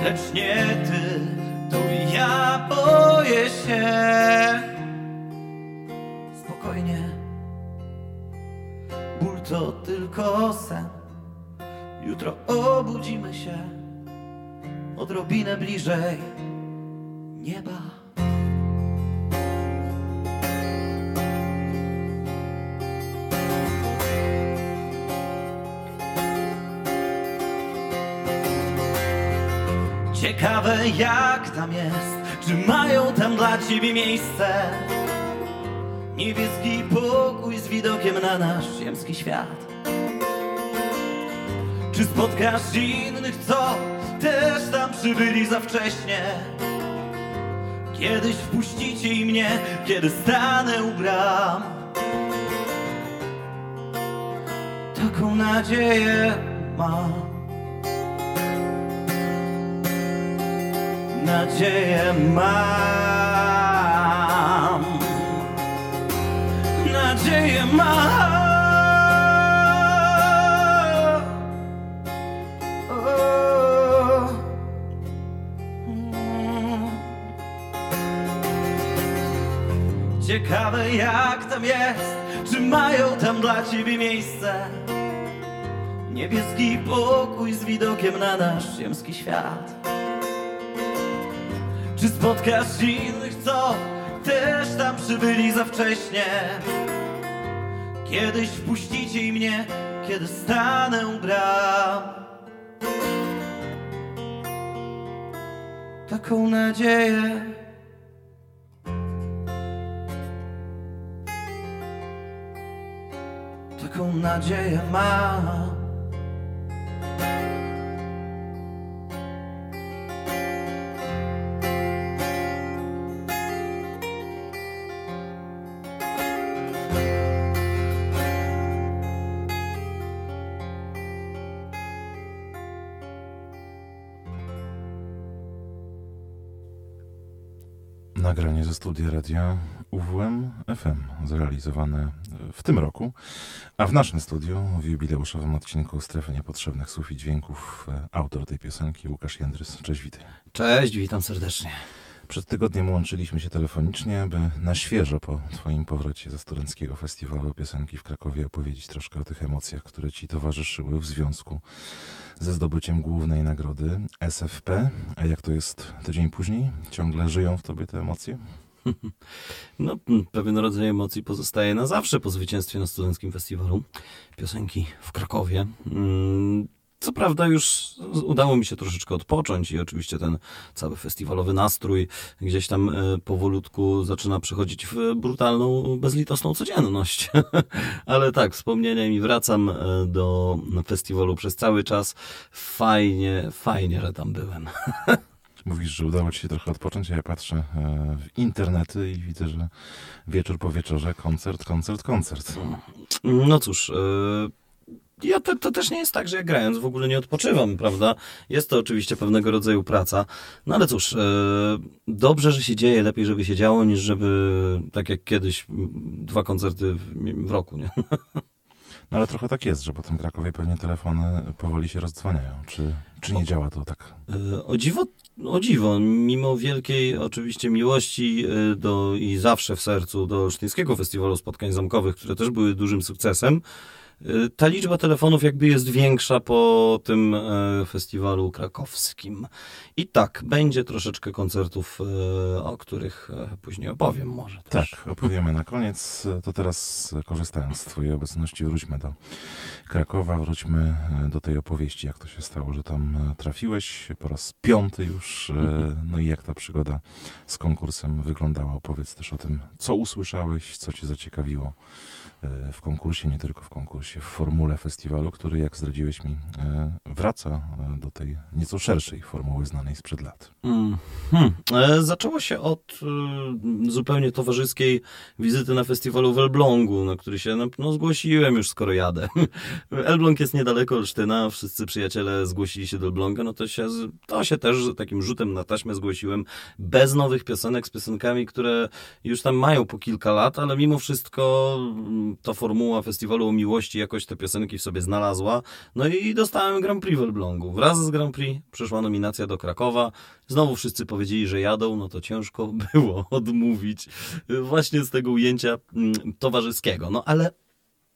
lecz nie ty to ja boję się. Spokojnie, ból to tylko sen. Jutro obudzimy się odrobinę bliżej nieba. Ciekawe jak tam jest, czy mają tam dla ciebie miejsce? Niebieski pokój z widokiem na nasz ziemski świat. Czy spotkasz innych, co też tam przybyli za wcześnie? Kiedyś wpuścicie i mnie, kiedy stanę u bram. Taką nadzieję mam. Nadzieję mam. nadzieję ma. O. Mm. Ciekawe jak tam jest, czy mają tam dla ciebie miejsce. Niebieski pokój z widokiem na nasz ziemski świat. Czy spotkasz innych, co też tam przybyli za wcześnie? Kiedyś wpuścicie i mnie, kiedy stanę bram. Taką nadzieję. Taką nadzieję mam.
Ze studia radia UWM FM, zrealizowane w tym roku, a w naszym studiu w jubileuszowym odcinku Strefy Niepotrzebnych Słów i Dźwięków e, autor tej piosenki Łukasz Jędrys. Cześć, witaj.
Cześć, witam serdecznie.
Przed tygodniem łączyliśmy się telefonicznie, by na świeżo po twoim powrocie ze Studenckiego Festiwalu Piosenki w Krakowie opowiedzieć troszkę o tych emocjach, które ci towarzyszyły w związku ze zdobyciem głównej nagrody SFP. A jak to jest tydzień później? Ciągle żyją w tobie te emocje?
No, pewien rodzaj emocji pozostaje na zawsze po zwycięstwie na Studenckim Festiwalu Piosenki w Krakowie. Co prawda już udało mi się troszeczkę odpocząć i oczywiście ten cały festiwalowy nastrój gdzieś tam e, powolutku zaczyna przechodzić w brutalną, bezlitosną codzienność. Ale tak, wspomnieniem i wracam e, do festiwalu przez cały czas. Fajnie, fajnie, że tam byłem.
Mówisz, że udało ci się trochę odpocząć, a ja patrzę e, w internety i widzę, że wieczór po wieczorze koncert, koncert, koncert.
No cóż, e, ja to, to też nie jest tak, że ja grając w ogóle nie odpoczywam, prawda? Jest to oczywiście pewnego rodzaju praca, no ale cóż, e, dobrze, że się dzieje, lepiej, żeby się działo, niż żeby tak jak kiedyś dwa koncerty w, w roku, nie?
No ale trochę tak jest, że po tym Krakowie pewnie telefony powoli się rozdzwaniają. Czy, czy nie działa to tak?
E, O dziwo, o dziwo, mimo wielkiej oczywiście miłości e, do, i zawsze w sercu do Olsztyńskiego Festiwalu Spotkań Zamkowych, które też były dużym sukcesem, ta liczba telefonów jakby jest większa po tym e, festiwalu krakowskim. I tak, będzie troszeczkę koncertów, e, o których e, później opowiem może.
Tak, opowiemy na koniec. To teraz, korzystając z Twojej obecności, wróćmy do Krakowa, wróćmy do tej opowieści, jak to się stało, że tam trafiłeś po raz piąty już. No i jak ta przygoda z konkursem wyglądała. Opowiedz też o tym, co usłyszałeś, co Cię zaciekawiło w konkursie, nie tylko w konkursie, w formule festiwalu, który, jak zdradziłeś mi, e, wraca e, do tej nieco szerszej formuły znanej sprzed lat.
Mm, hmm. E, Zaczęło się od zupełnie towarzyskiej wizyty na festiwalu w Elblągu, na który się no, no, zgłosiłem już, skoro jadę. Elbląg jest niedaleko Olsztyna, wszyscy przyjaciele zgłosili się do Elbląga, no to się, to się też takim rzutem na taśmę zgłosiłem, bez nowych piosenek, z piosenkami, które już tam mają po kilka lat, ale mimo wszystko ta formuła festiwalu miłości jakoś te piosenki w sobie znalazła. No i dostałem Grand Prix w Elblągu. Wraz z Grand Prix przyszła nominacja do Krakowa. Znowu wszyscy powiedzieli, że jadą, no to ciężko było odmówić właśnie z tego ujęcia mm, towarzyskiego. No ale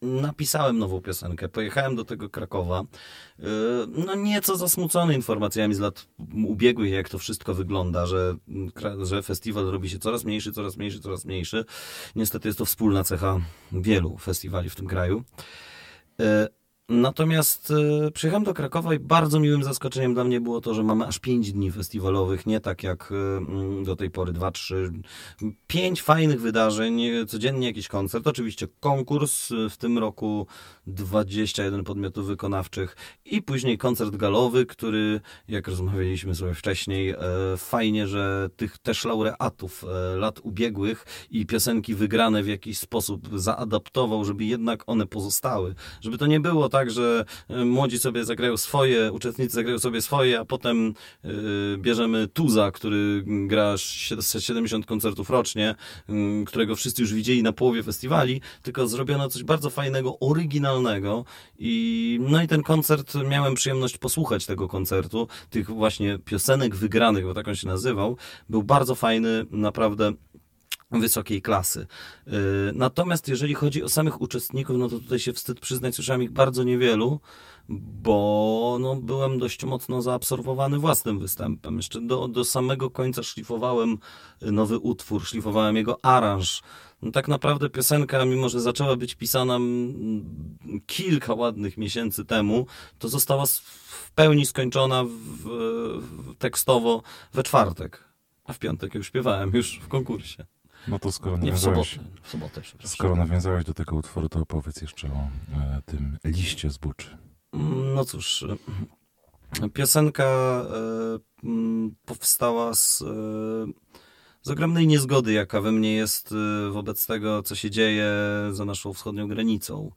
napisałem nową piosenkę, pojechałem do tego Krakowa, y, no nieco zasmucony informacjami z lat ubiegłych, jak to wszystko wygląda, że, mm, że festiwal robi się coraz mniejszy, coraz mniejszy, coraz mniejszy. Niestety jest to wspólna cecha wielu festiwali w tym kraju. Y, Natomiast e, przyjechałem do Krakowa i bardzo miłym zaskoczeniem dla mnie było to, że mamy aż pięć dni festiwalowych, nie tak jak e, mm, do tej pory, dwa, trzy, pięć fajnych wydarzeń, e, codziennie jakiś koncert, oczywiście konkurs, e, w tym roku 21 podmiotów wykonawczych i później koncert galowy, który, jak rozmawialiśmy sobie wcześniej, e, fajnie, że tych też laureatów e, lat ubiegłych i piosenki wygrane w jakiś sposób zaadaptował, żeby jednak one pozostały. Żeby to nie było tak, tak, że y, młodzi sobie zagrają swoje, uczestnicy zagrają sobie swoje, a potem y, bierzemy Tuza, który gra 70 koncertów rocznie, y, którego wszyscy już widzieli na połowie festiwali, tylko zrobiono coś bardzo fajnego, oryginalnego i no i ten koncert, miałem przyjemność posłuchać tego koncertu, tych właśnie piosenek wygranych, bo tak on się nazywał, był bardzo fajny, naprawdę wysokiej klasy. Yy, Natomiast jeżeli chodzi o samych uczestników, no to tutaj się wstyd przyznać, słyszałem ich bardzo niewielu, bo no, byłem dość mocno zaabsorbowany własnym występem. Jeszcze do, do samego końca szlifowałem nowy utwór, szlifowałem jego aranż. No, tak naprawdę piosenka, mimo że zaczęła być pisana kilka ładnych miesięcy temu, to została w pełni skończona w, w, tekstowo we czwartek. A w piątek już śpiewałem, już w konkursie.
No to skoro
Nie w
nawiązałeś,
sobotę. W sobotę,
skoro nawiązałeś do tego utworu, to opowiedz jeszcze o e, tym liście z buczy.
No cóż, e, piosenka e, powstała z, e, z ogromnej niezgody, jaka we mnie jest e, wobec tego, co się dzieje za naszą wschodnią granicą.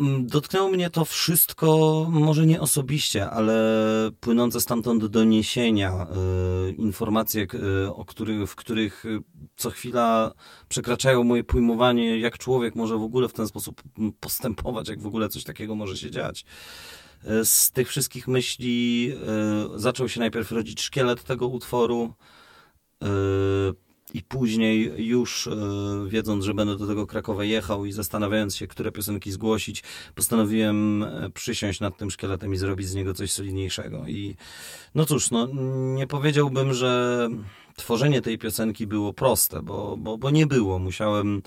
Mm, Dotknęło mnie to wszystko, może nie osobiście, ale płynące stamtąd doniesienia, e, informacje, e, o których, w których e, co chwila przekraczają moje pojmowanie, jak człowiek może w ogóle w ten sposób postępować, jak w ogóle coś takiego może się dziać. Z tych wszystkich myśli zaczął się najpierw rodzić szkielet tego utworu. I później już e, wiedząc, że będę do tego Krakowa jechał i zastanawiając się, które piosenki zgłosić, postanowiłem e, przysiąść nad tym szkieletem i zrobić z niego coś solidniejszego. I no cóż, no, nie powiedziałbym, że tworzenie tej piosenki było proste, bo, bo, bo nie było. Musiałem,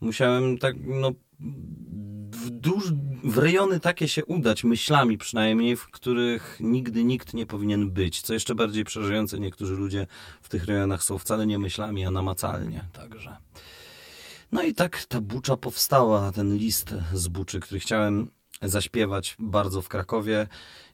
musiałem tak, no, w, duż, w rejony takie się udać, myślami przynajmniej, w których nigdy nikt nie powinien być. Co jeszcze bardziej przerażające, niektórzy ludzie w tych rejonach są wcale nie myślami, a namacalnie. Także. No i tak ta bucza powstała, ten list z buczy, który chciałem zaśpiewać bardzo w Krakowie.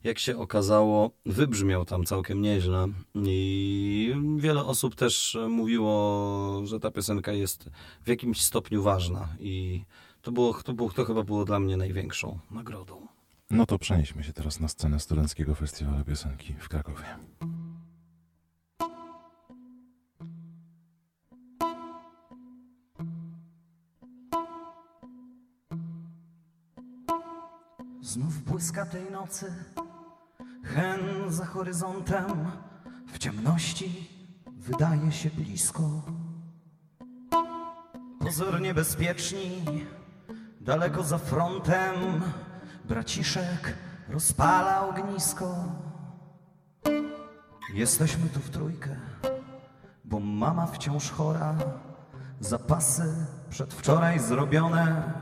Jak się okazało, wybrzmiał tam całkiem nieźle i wiele osób też mówiło, że ta piosenka jest w jakimś stopniu ważna i to, było, to, było, to chyba było dla mnie największą nagrodą.
No to przenieśmy się teraz na scenę Studenckiego Festiwalu Piosenki w Krakowie.
Znów błyska tej nocy, hen za horyzontem, w ciemności wydaje się blisko. Pozornie bezpieczni, daleko za frontem, braciszek rozpala ognisko. Jesteśmy tu w trójkę, bo mama wciąż chora, zapasy przedwczoraj zrobione.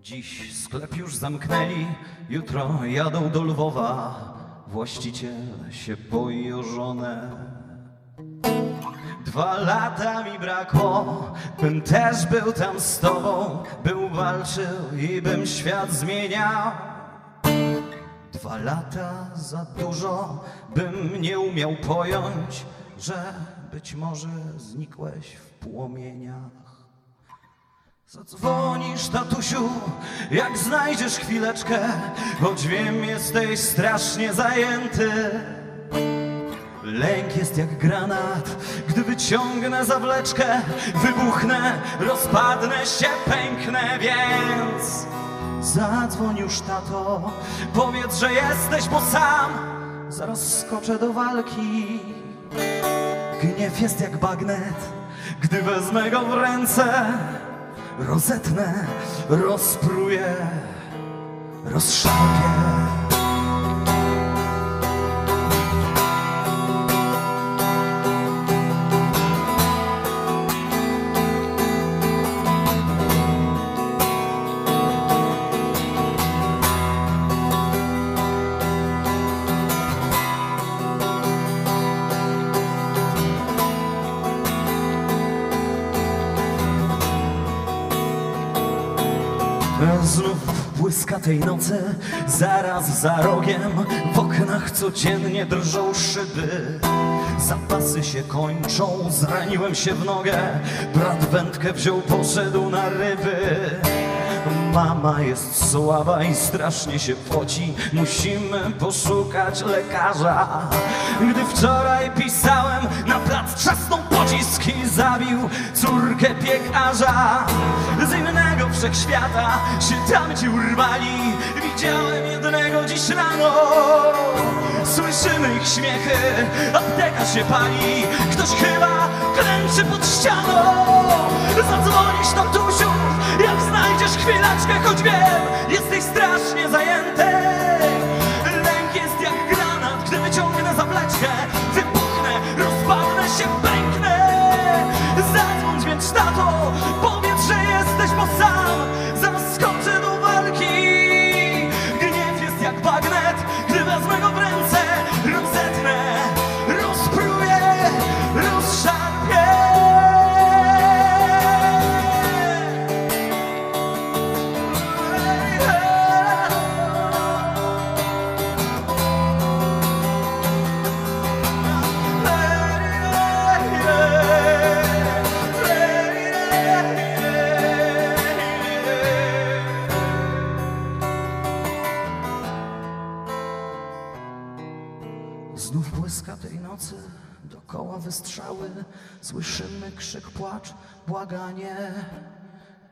Dziś sklep już zamknęli, jutro jadą do Lwowa. Właściciel się boi o żonę. Dwa lata mi brakło, bym też był tam z tobą, był walczył i bym świat zmieniał. Dwa lata za dużo, bym nie umiał pojąć, że być może znikłeś w płomieniach. Zadzwonisz, tatusiu, jak znajdziesz chwileczkę, choć wiem, jesteś strasznie zajęty. Lęk jest jak granat, gdy wyciągnę zawleczkę, wybuchnę, rozpadnę się, pęknę, więc zadzwoń już, tato, powiedz, że jesteś, bo sam zaraz skoczę do walki. Gniew jest jak bagnet, gdy wezmę go w ręce, rozetnę, rozpruję, rozszarpię. Tej nocy, zaraz za rogiem W oknach codziennie drżą szyby. Zapasy się kończą, zraniłem się w nogę Brat wędkę wziął, poszedł na ryby
mama jest słaba i strasznie się poci Musimy poszukać lekarza. Gdy wczoraj pisałem na plac trzasnął pocisk i zabił córkę piekarza. Z innego wszechświata się tamci urwali. Widziałem jednego dziś rano. Słyszymy ich śmiechy, apteka się pali. Ktoś chyba klęczy pod ścianą. Zadzwonisz tatusiu, jak znajdziesz chwileczkę Choć wiem, jesteś strasznie zajęty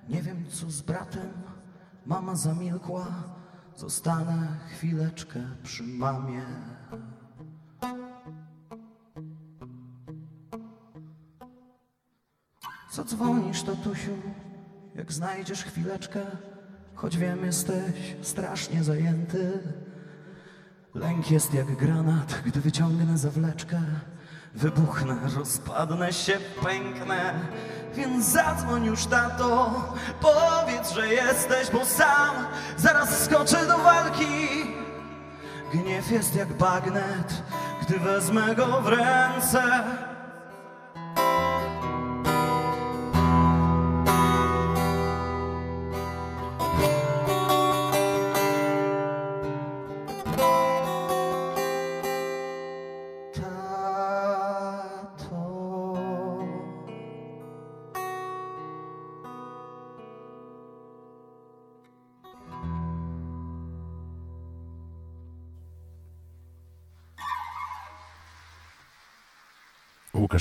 Nie wiem co z bratem, mama zamilkła. Zostanę chwileczkę przy mamie. Zadzwonisz, tatusiu, jak znajdziesz chwileczkę Choć wiem, jesteś strasznie zajęty. Lęk jest jak granat, gdy wyciągnę zawleczkę Wybuchnę, rozpadnę się, pęknę Więc zadzwoń już tato. Powiedz, że jesteś, bo sam Zaraz skoczę do walki. Gniew jest jak bagnet Gdy wezmę go w ręce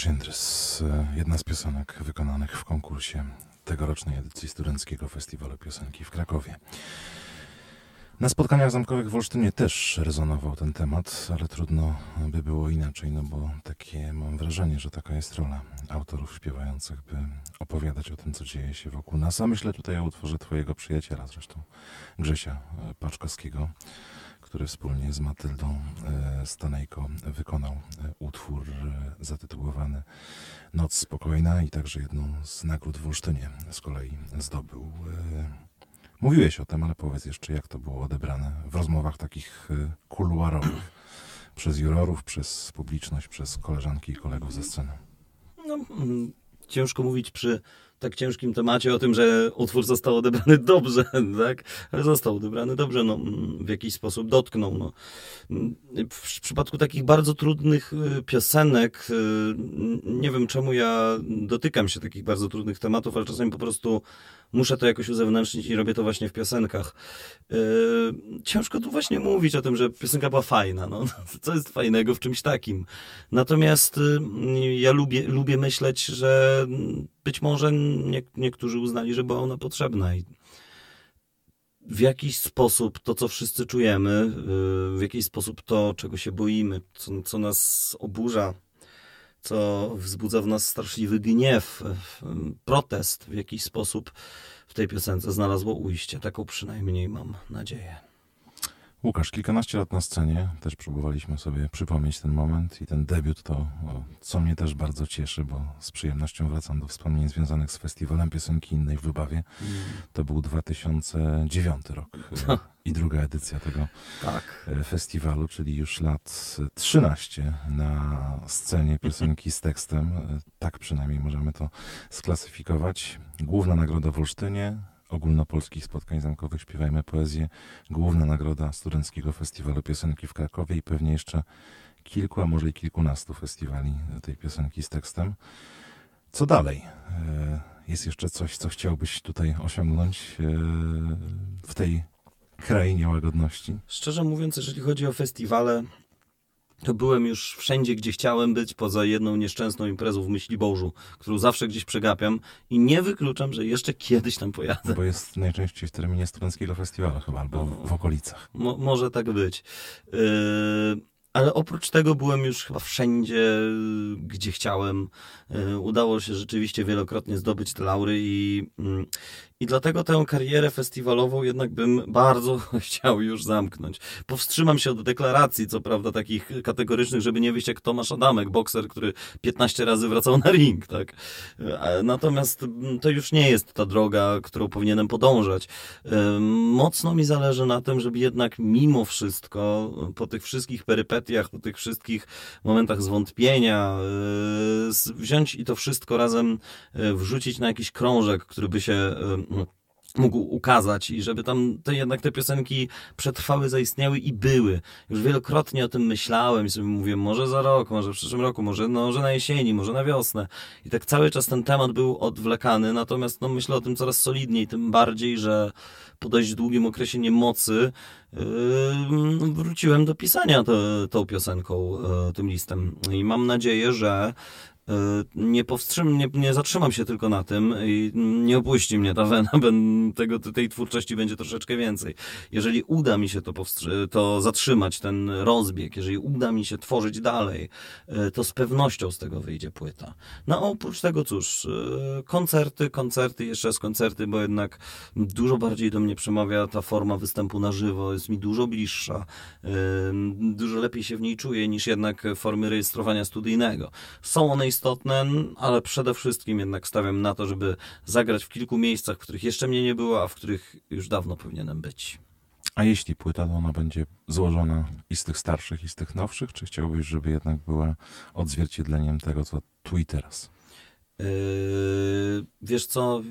Jędrys, e, jedna z piosenek wykonanych w konkursie tegorocznej edycji Studenckiego Festiwalu Piosenki w Krakowie. Na spotkaniach zamkowych w Olsztynie też rezonował ten temat, ale trudno by było inaczej, no bo takie mam wrażenie, że taka jest rola autorów śpiewających, by opowiadać o tym, co dzieje się wokół nas. A myślę tutaj o utworze twojego przyjaciela zresztą, Grzesia e, Paczkowskiego, który wspólnie z Matyldą e, Stanejko wykonał e, utwór e, zatytułowany Noc Spokojna i także jedną z nagród w Olsztynie z kolei zdobył. Mówiłeś o tym, ale powiedz jeszcze, jak to było odebrane w rozmowach takich kuluarowych przez jurorów, przez publiczność, przez koleżanki i kolegów ze sceny.
No, mm, ciężko mówić przy tak ciężkim temacie o tym, że utwór został odebrany dobrze, tak? Ale został odebrany dobrze, no, mm, w jakiś sposób dotknął. No. Mm, W przypadku takich bardzo trudnych y, piosenek, y, nie wiem czemu ja dotykam się takich bardzo trudnych tematów, ale czasami po prostu muszę to jakoś uzewnętrznić i robię to właśnie w piosenkach. Y, Ciężko tu właśnie mówić o tym, że piosenka była fajna. No. Co jest fajnego w czymś takim? Natomiast y, ja lubię, lubię myśleć, że być może nie, niektórzy uznali, że była ona potrzebna i w jakiś sposób to, co wszyscy czujemy, y, w jakiś sposób to, czego się boimy, co, co nas oburza, co wzbudza w nas straszliwy gniew, protest w jakiś sposób w tej piosence znalazło ujście. Taką przynajmniej mam nadzieję.
Łukasz, kilkanaście lat na scenie, też próbowaliśmy sobie przypomnieć ten moment i ten debiut to, co mnie też bardzo cieszy, bo z przyjemnością wracam do wspomnień związanych z festiwalem piosenki innej w Lubawie. To był 2009 rok e, i druga edycja tego
Tak.
e, festiwalu, czyli już lat 13 na scenie piosenki z tekstem. E, Tak przynajmniej możemy to sklasyfikować. Główna nagroda w Olsztynie, ogólnopolskich spotkań zamkowych Śpiewajmy Poezję, główna nagroda Studenckiego Festiwalu Piosenki w Krakowie i pewnie jeszcze kilku, a może i kilkunastu festiwali tej piosenki z tekstem. Co dalej? E, jest jeszcze coś, co chciałbyś tutaj osiągnąć e, w tej krainie łagodności?
Szczerze mówiąc, jeżeli chodzi o festiwale, to byłem już wszędzie, gdzie chciałem być, poza jedną nieszczęsną imprezą w Myśliborzu, którą zawsze gdzieś przegapiam i nie wykluczam, że jeszcze kiedyś tam pojadę.
Bo jest najczęściej w terminie studenckiego festiwalu chyba, albo w okolicach.
Mo może tak być. Yy, ale oprócz tego byłem już chyba wszędzie, gdzie chciałem. Yy, udało się rzeczywiście wielokrotnie zdobyć te laury i, yy, i dlatego tę karierę festiwalową jednak bym bardzo chciał już zamknąć. Powstrzymam się od deklaracji, co prawda takich kategorycznych, żeby nie wyjść jak Tomasz Adamek, bokser, który 15 razy wracał na ring, tak. Natomiast mm, to już nie jest ta droga, którą powinienem podążać. Mocno mi zależy na tym, żeby jednak mimo wszystko, po tych wszystkich perypetiach, po tych wszystkich momentach zwątpienia, z- wziąć i to wszystko razem e, wrzucić na jakiś krążek, który by się mógł ukazać i żeby tam te, jednak te piosenki przetrwały, zaistniały i były. Już wielokrotnie o tym myślałem i sobie mówiłem, może za rok, może w przyszłym roku, może, no, może na jesieni, może na wiosnę. I tak cały czas ten temat był odwlekany, natomiast no, myślę o tym coraz solidniej, tym bardziej, że po dość długim okresie niemocy yy, wróciłem do pisania te, tą piosenką, yy, tym listem. I mam nadzieję, że nie powstrzym, nie, nie zatrzymam się tylko na tym i nie opuści mnie ta wena, tego, tej twórczości będzie troszeczkę więcej. Jeżeli uda mi się to, to zatrzymać, ten rozbieg, jeżeli uda mi się tworzyć dalej, yy, to z pewnością z tego wyjdzie płyta. No oprócz tego cóż, yy, koncerty, koncerty, jeszcze raz koncerty, bo jednak dużo bardziej do mnie przemawia ta forma występu na żywo, jest mi dużo bliższa, dużo lepiej się w niej czuję niż jednak formy rejestrowania studyjnego. Są one istotne, ale przede wszystkim jednak stawiam na to, żeby zagrać w kilku miejscach, w których jeszcze mnie nie było, a w których już dawno powinienem być.
A jeśli płyta, to ona będzie złożona i z tych starszych, i z tych nowszych? Czy chciałbyś, żeby jednak była odzwierciedleniem tego, co tu i teraz?
Yy, wiesz co,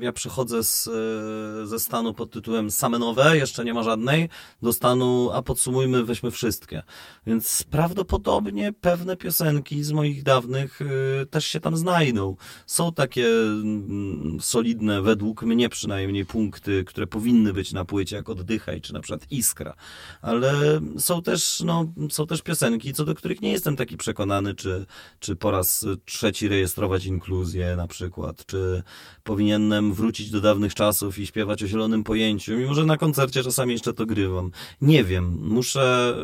ja przechodzę z, yy, ze stanu pod tytułem same nowe, jeszcze nie ma żadnej, do stanu, a podsumujmy, weźmy wszystkie. Więc prawdopodobnie pewne piosenki z moich dawnych yy, też się tam znajdą. Są takie mm, solidne, według mnie przynajmniej, punkty, które powinny być na płycie, jak Oddychaj, czy na przykład Iskra. Ale są też, no, są też piosenki, co do których nie jestem taki przekonany, czy, czy po raz trzeci rejestrować inkluzję na przykład, czy powinienem wrócić do dawnych czasów i śpiewać o zielonym pojęciu, mimo że na koncercie czasami jeszcze to grywam. Nie wiem, muszę,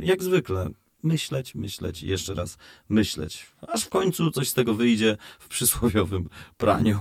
jak zwykle, myśleć, myśleć i jeszcze raz myśleć, aż w końcu coś z tego wyjdzie w przysłowiowym praniu.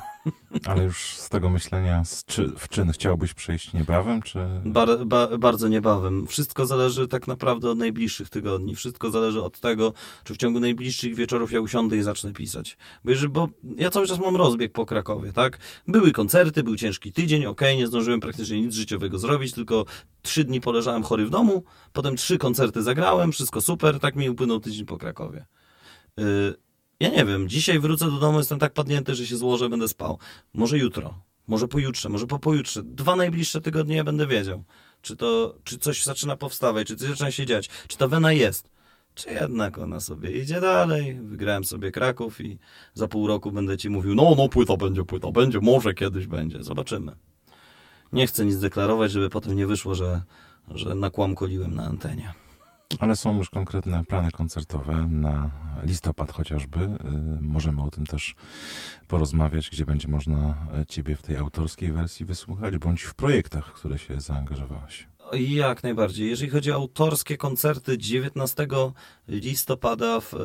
Ale już z tego myślenia czy, w czyn chciałbyś przejść niebawem, czy...
Bar, ba, bardzo niebawem. Wszystko zależy tak naprawdę od najbliższych tygodni. Wszystko zależy od tego, czy w ciągu najbliższych wieczorów ja usiądę i zacznę pisać. Bo, jeżeli, bo ja cały czas mam rozbieg po Krakowie, tak? Były koncerty, był ciężki tydzień, okej, nie zdążyłem praktycznie nic życiowego zrobić, tylko trzy dni poleżałem chory w domu, potem trzy koncerty zagrałem, wszystko super, tak mi upłynął tydzień po Krakowie. Yy, ja nie wiem, dzisiaj wrócę do domu, jestem tak padnięty, że się złożę, będę spał. Może jutro, może pojutrze, może po pojutrze. Dwa najbliższe tygodnie ja będę wiedział, czy to, czy coś zaczyna powstawać, czy coś zaczyna się dziać, czy ta wena jest. Czy jednak ona sobie idzie dalej. Wygrałem sobie Kraków i za pół roku będę ci mówił, no, no, płyta będzie, płyta będzie, może kiedyś będzie. Zobaczymy. Nie chcę nic deklarować, żeby potem nie wyszło, że, że nakłamkoliłem na antenie.
Ale są już konkretne plany koncertowe na listopad chociażby. Y, Możemy o tym też porozmawiać, gdzie będzie można ciebie w tej autorskiej wersji wysłuchać, bądź w projektach, w które się zaangażowałeś.
Jak najbardziej. Jeżeli chodzi o autorskie koncerty, 19 listopada w, e,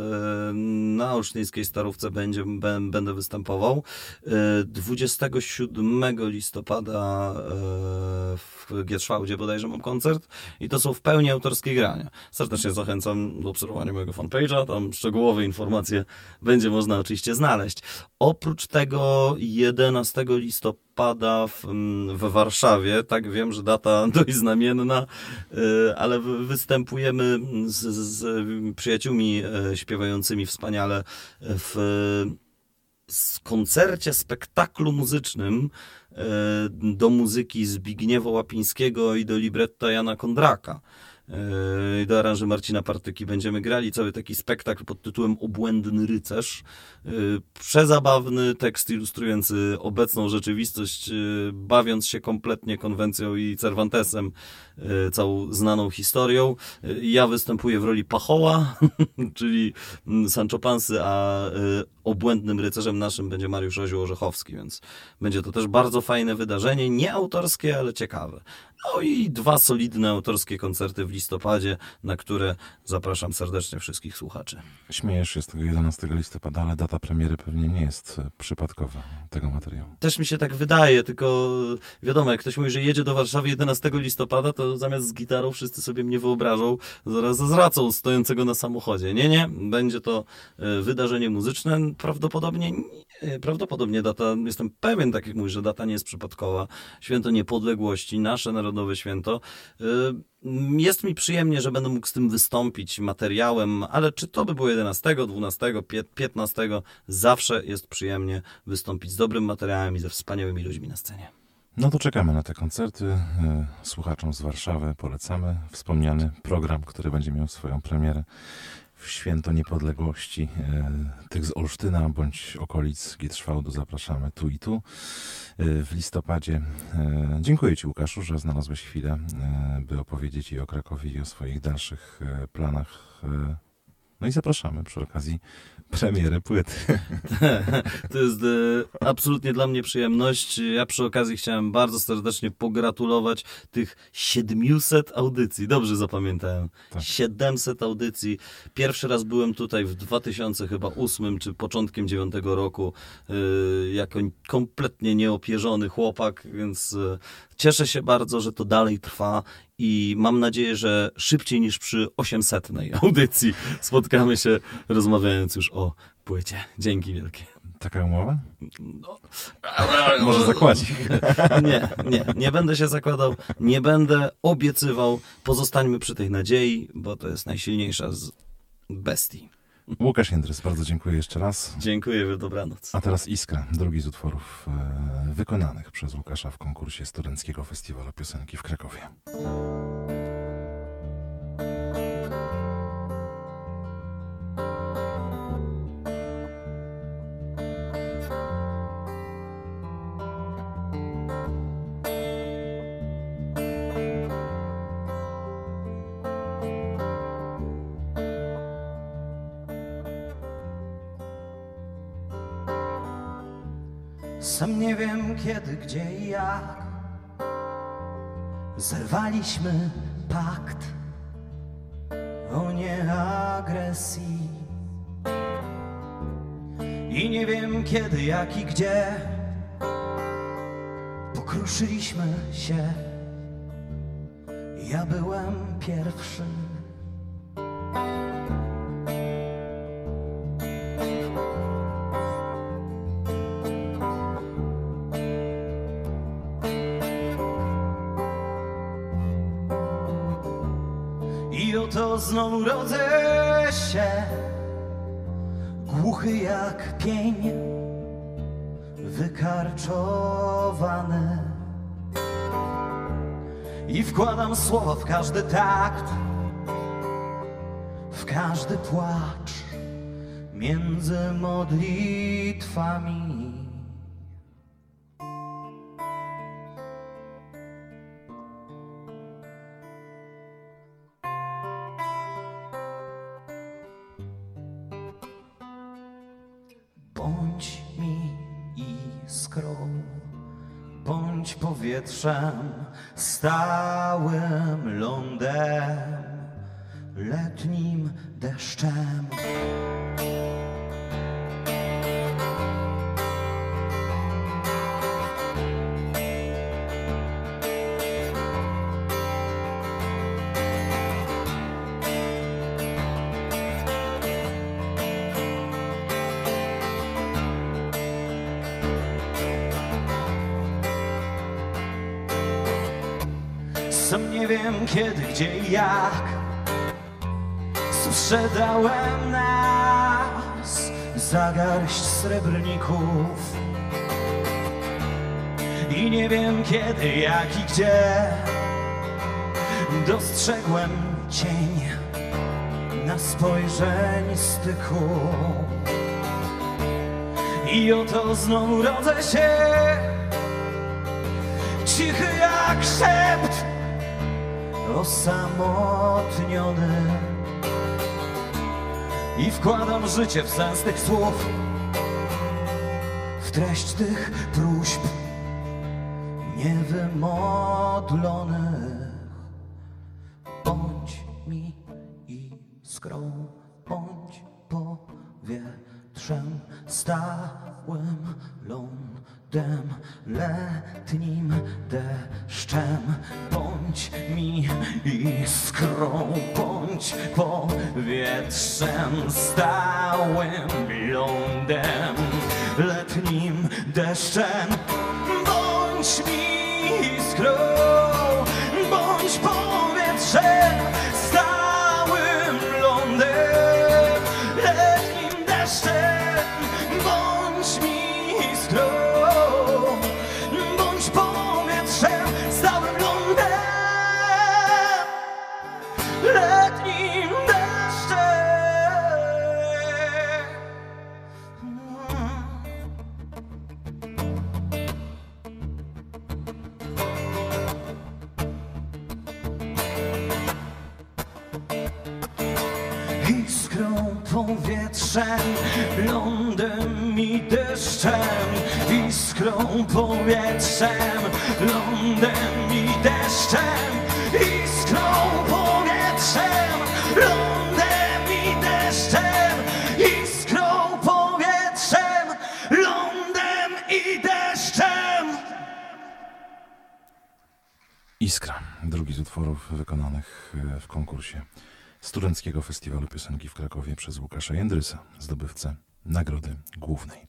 na Olsztyńskiej Starówce będzie, bę- będę występował. E, 27 listopada e, w Gierszwałdzie bodajże mam koncert i to są w pełni autorskie grania. Serdecznie zachęcam do obserwowania mojego fanpage'a, tam szczegółowe informacje będzie można oczywiście znaleźć. Oprócz tego 11 listopada w, mm, w Warszawie, tak wiem, że data dość znamienna, ale wy- występujemy z, z przyjaciółmi e, śpiewającymi wspaniale w koncercie, spektaklu muzycznym e, do muzyki Zbigniewa Łapińskiego i do libretta Jana Kondraka. Yy, do aranży Marcina Partyki. Będziemy grali cały taki spektakl pod tytułem Obłędny Rycerz. Yy, Przezabawny tekst ilustrujący obecną rzeczywistość, yy, bawiąc się kompletnie konwencją i Cervantesem, całą znaną historią. Ja występuję w roli Pachoła, czyli mm, Sancho Pansy, a obłędnym rycerzem naszym będzie Mariusz Oziu Orzechowski, więc będzie to też bardzo fajne wydarzenie, nie autorskie, ale ciekawe. No i dwa solidne autorskie koncerty w listopadzie, na które zapraszam serdecznie wszystkich słuchaczy.
Śmiejesz się z tego 11 listopada, ale data premiery pewnie nie jest e, przypadkowa tego materiału.
Też mi się tak wydaje, tylko wiadomo, jak ktoś mówi, że jedzie do Warszawy 11 listopada, to zamiast z gitarą wszyscy sobie mnie wyobrażą zaraz z racą stojącego na samochodzie. Nie, nie, będzie to e, wydarzenie muzyczne. Prawdopodobnie, nie, prawdopodobnie data, jestem pewien, tak jak mówisz, że data nie jest przypadkowa. Święto Niepodległości, nasze narodowe święto. E, Jest mi przyjemnie, że będę mógł z tym wystąpić materiałem, ale czy to by było 11, 12, pie- 15, zawsze jest przyjemnie wystąpić z dobrym materiałem i ze wspaniałymi ludźmi na scenie.
No to czekamy na te koncerty. E, Słuchaczom z Warszawy polecamy wspomniany program, który będzie miał swoją premierę w Święto Niepodległości. E, Tych z Olsztyna bądź okolic Gietrzwałdu zapraszamy tu i tu e, w listopadzie. E, Dziękuję Ci Łukaszu, że znalazłeś chwilę, by opowiedzieć i o Krakowie i o swoich dalszych planach. No i zapraszamy przy okazji premiery płyty.
To jest e, absolutnie dla mnie przyjemność. Ja przy okazji chciałem bardzo serdecznie pogratulować tych 700 audycji. Dobrze zapamiętałem. 700 audycji. Pierwszy raz byłem tutaj w 2008 czy początkiem 9 roku e, jako kompletnie nieopierzony chłopak, więc e, cieszę się bardzo, że to dalej trwa i mam nadzieję, że szybciej niż przy 800 audycji spotkamy się rozmawiając już o płycie. Dzięki wielkie.
Taka umowa?
No.
Może zakładzik.
Nie, nie, nie będę się zakładał, nie będę obiecywał. Pozostańmy przy tej nadziei, bo to jest najsilniejsza z bestii.
Łukasz Jędrys, bardzo dziękuję jeszcze raz.
Dziękuję, dobranoc.
A teraz Iskra, drugi z utworów e, wykonanych przez Łukasza w konkursie Studenckiego Festiwalu Piosenki w Krakowie.
Jak Zerwaliśmy pakt o nieagresji. I nie wiem kiedy, jak i gdzie Pokruszyliśmy się. Ja byłem pierwszy znowu rodzę się. Głuchy jak pień Wykarczowany. I wkładam słowa w każdy takt W każdy płacz Między modlitwami powietrzem, stałym lądem, letnim deszczem. Srebrników I nie wiem kiedy, jak i gdzie Dostrzegłem
cień na spojrzeń styku. I oto znowu rodzę się, cichy jak szept, osamotniony. I wkładam życie w sens tych słów, treść tych próśb niewymodlonych.
Iskra, drugi z utworów wykonanych e, w konkursie Studenckiego Festiwalu Piosenki w Krakowie przez Łukasza Jędrysa, zdobywcę Nagrody Głównej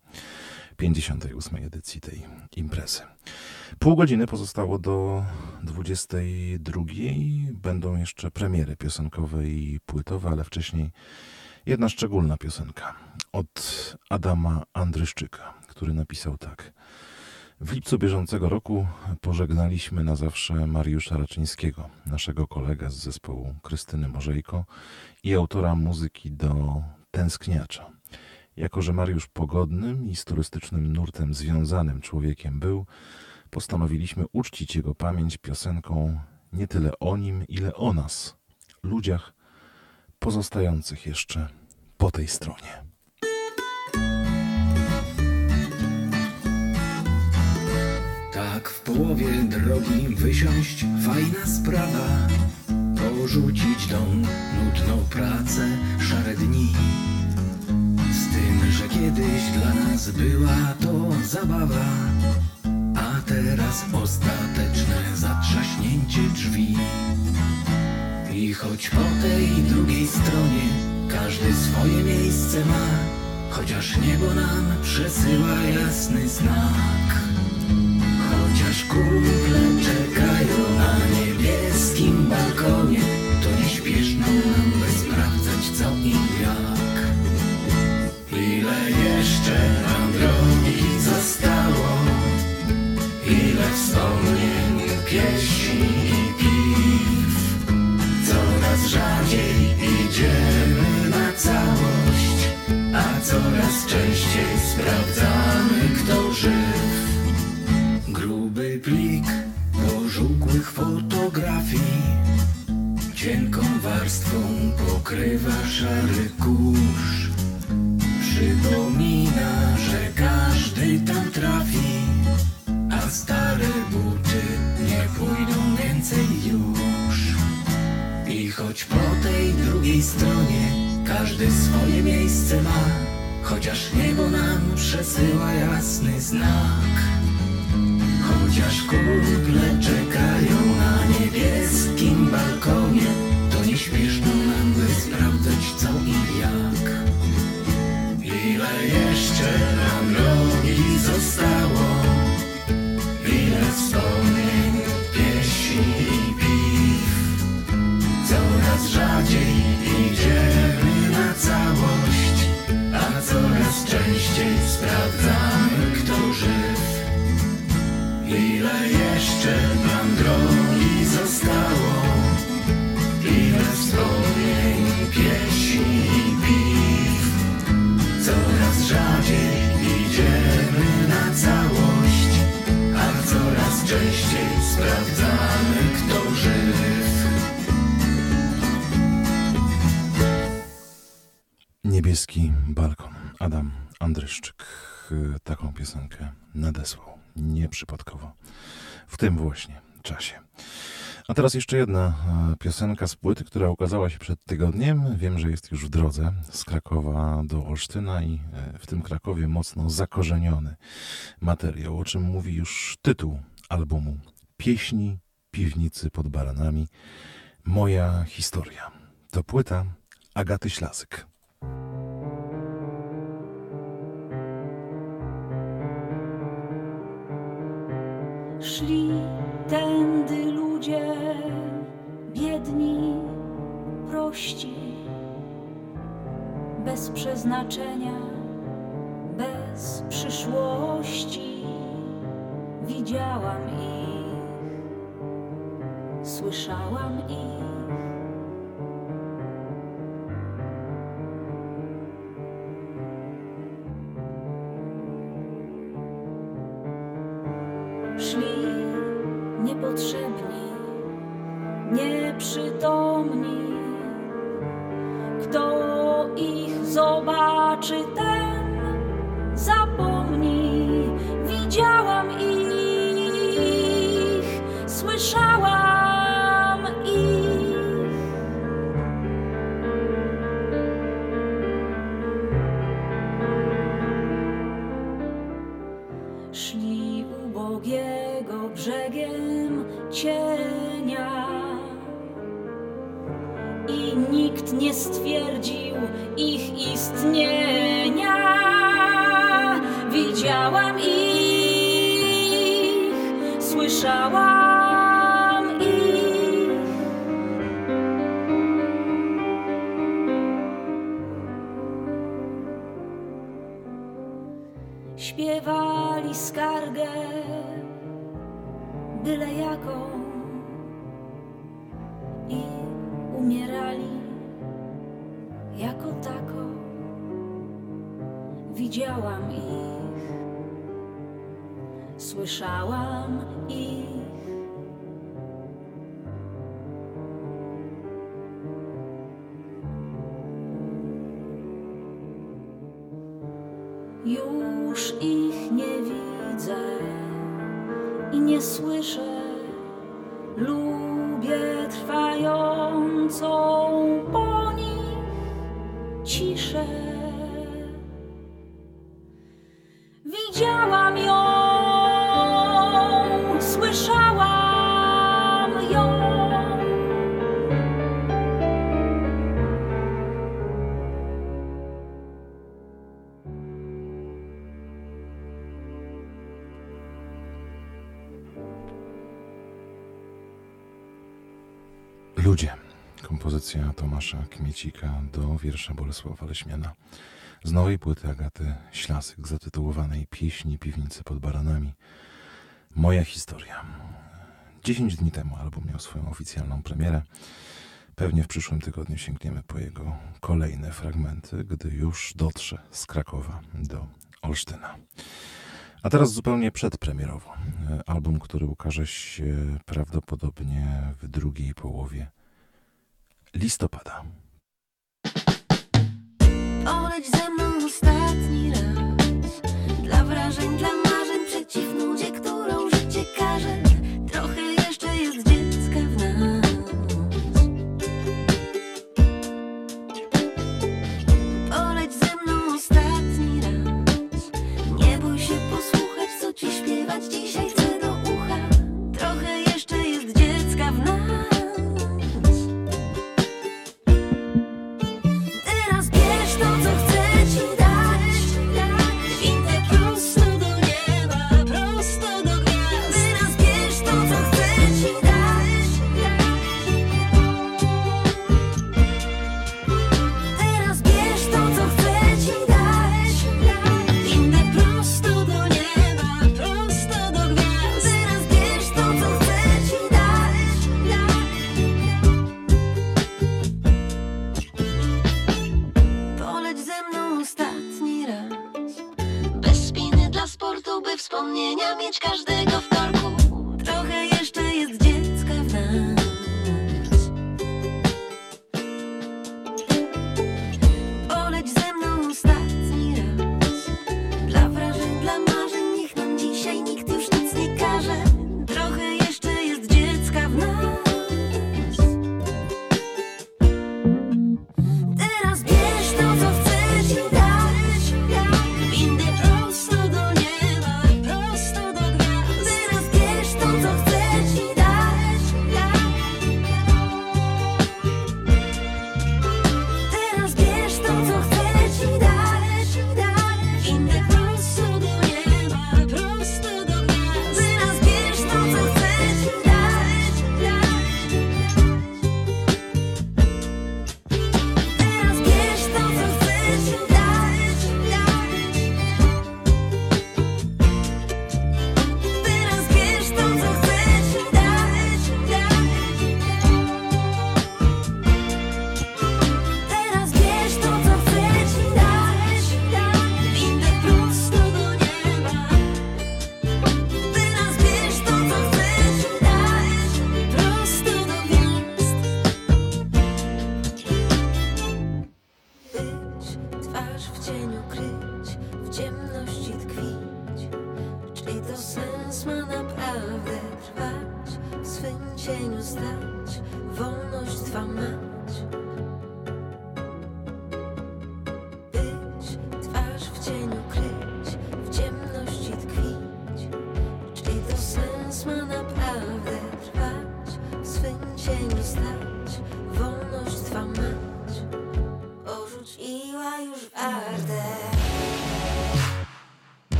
58. edycji tej imprezy. Pół godziny pozostało do 22. Będą jeszcze premiery piosenkowe i płytowe, ale wcześniej jedna szczególna piosenka od Adama Andryszczyka, który napisał tak. W lipcu bieżącego roku pożegnaliśmy na zawsze Mariusza Raczyńskiego, naszego kolegę z zespołu Krystyny Morzejko i autora muzyki do Tęskniacza. Jako, że Mariusz pogodnym i z turystycznym nurtem związanym człowiekiem był, postanowiliśmy uczcić jego pamięć piosenką nie tyle o nim, ile o nas, ludziach pozostających jeszcze po tej stronie.
Połowie drogi wysiąść, fajna sprawa. Porzucić dom, nudną pracę, szare dni. Z tym, że kiedyś dla nas była to zabawa, a teraz ostateczne zatrzaśnięcie drzwi. I choć po tej drugiej stronie każdy swoje miejsce ma, chociaż niebo nam przesyła jasny znak. Kumple czekają na niebieskim balkonie, to nie śpieszno nam by sprawdzać co i jak. Ile jeszcze nam drogi zostało, ile wspomnień, pieśni i piw. Coraz rzadziej idziemy na całość, a coraz częściej sprawdzamy kto żyw. Pożółkłych fotografii. Cienką warstwą pokrywa szary kurz. Przypomina, że każdy tam trafi A stare buty nie pójdą więcej już. I choć po tej drugiej stronie każdy swoje miejsce ma Chociaż niebo nam przesyła jasny znak Chociaż kumple czekają na niebieskim balkonie To nie śpieszno nam by sprawdzać co i jak. Ile jeszcze nam drogi zostało? Ile wspomnień, pieśni i piw? Coraz rzadziej idziemy na całość A coraz częściej sprawdzamy Ile jeszcze nam drogi zostało? Ile
Wspomnień, pieśni i piw Coraz rzadziej idziemy na całość A coraz częściej sprawdzamy kto żyw
Niebieski balkon. Adam Andryszczyk y, taką piosenkę nadesłał. Nieprzypadkowo. W tym właśnie czasie. A teraz jeszcze jedna e, piosenka z płyty, która ukazała się przed tygodniem. Wiem, że jest już w drodze z Krakowa do Olsztyna i e, w tym Krakowie mocno zakorzeniony materiał, o czym mówi już tytuł albumu. Pieśni piwnicy pod baranami. Moja historia. To płyta Agaty Ślasyk.
Szli tędy ludzie biedni, prości, bez przeznaczenia, bez przyszłości. Widziałam ich, słyszałam ich.
Tomasza Kmiecika do wiersza Bolesława Leśmiana. Z nowej płyty Agaty Ślasyk zatytułowanej Pieśni piwnicy pod baranami. Moja historia. Dziesięć dni temu album miał swoją oficjalną premierę. Pewnie w przyszłym tygodniu sięgniemy po jego kolejne fragmenty, gdy już dotrze z Krakowa do Olsztyna. A teraz zupełnie przedpremierowo. E, Album, który ukaże się prawdopodobnie w drugiej połowie listopada.
Poleć ze mną ostatni raz Dla wrażeń, dla marzeń Przeciw nudzie, którą życie każe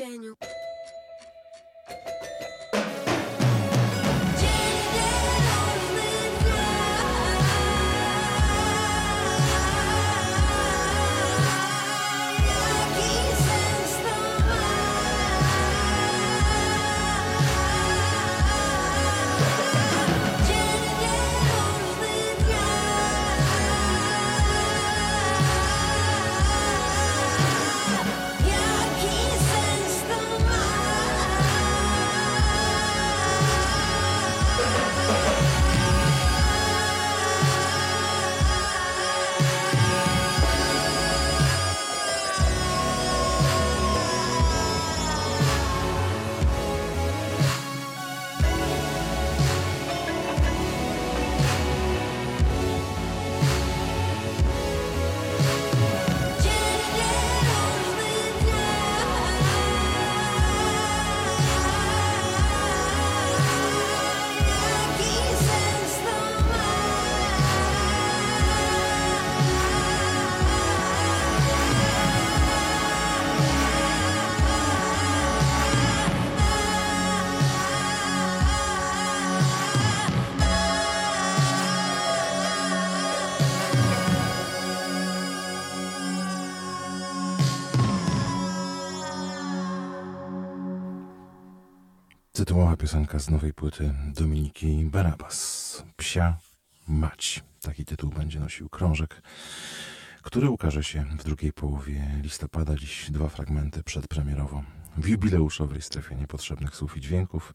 Daniel.
Tytułowa piosenka z nowej płyty Dominiki Barabas. Psia mać. Taki tytuł będzie nosił krążek, który ukaże się w drugiej połowie listopada. Dziś dwa fragmenty przedpremierowo w jubileuszowej strefie niepotrzebnych słów i dźwięków.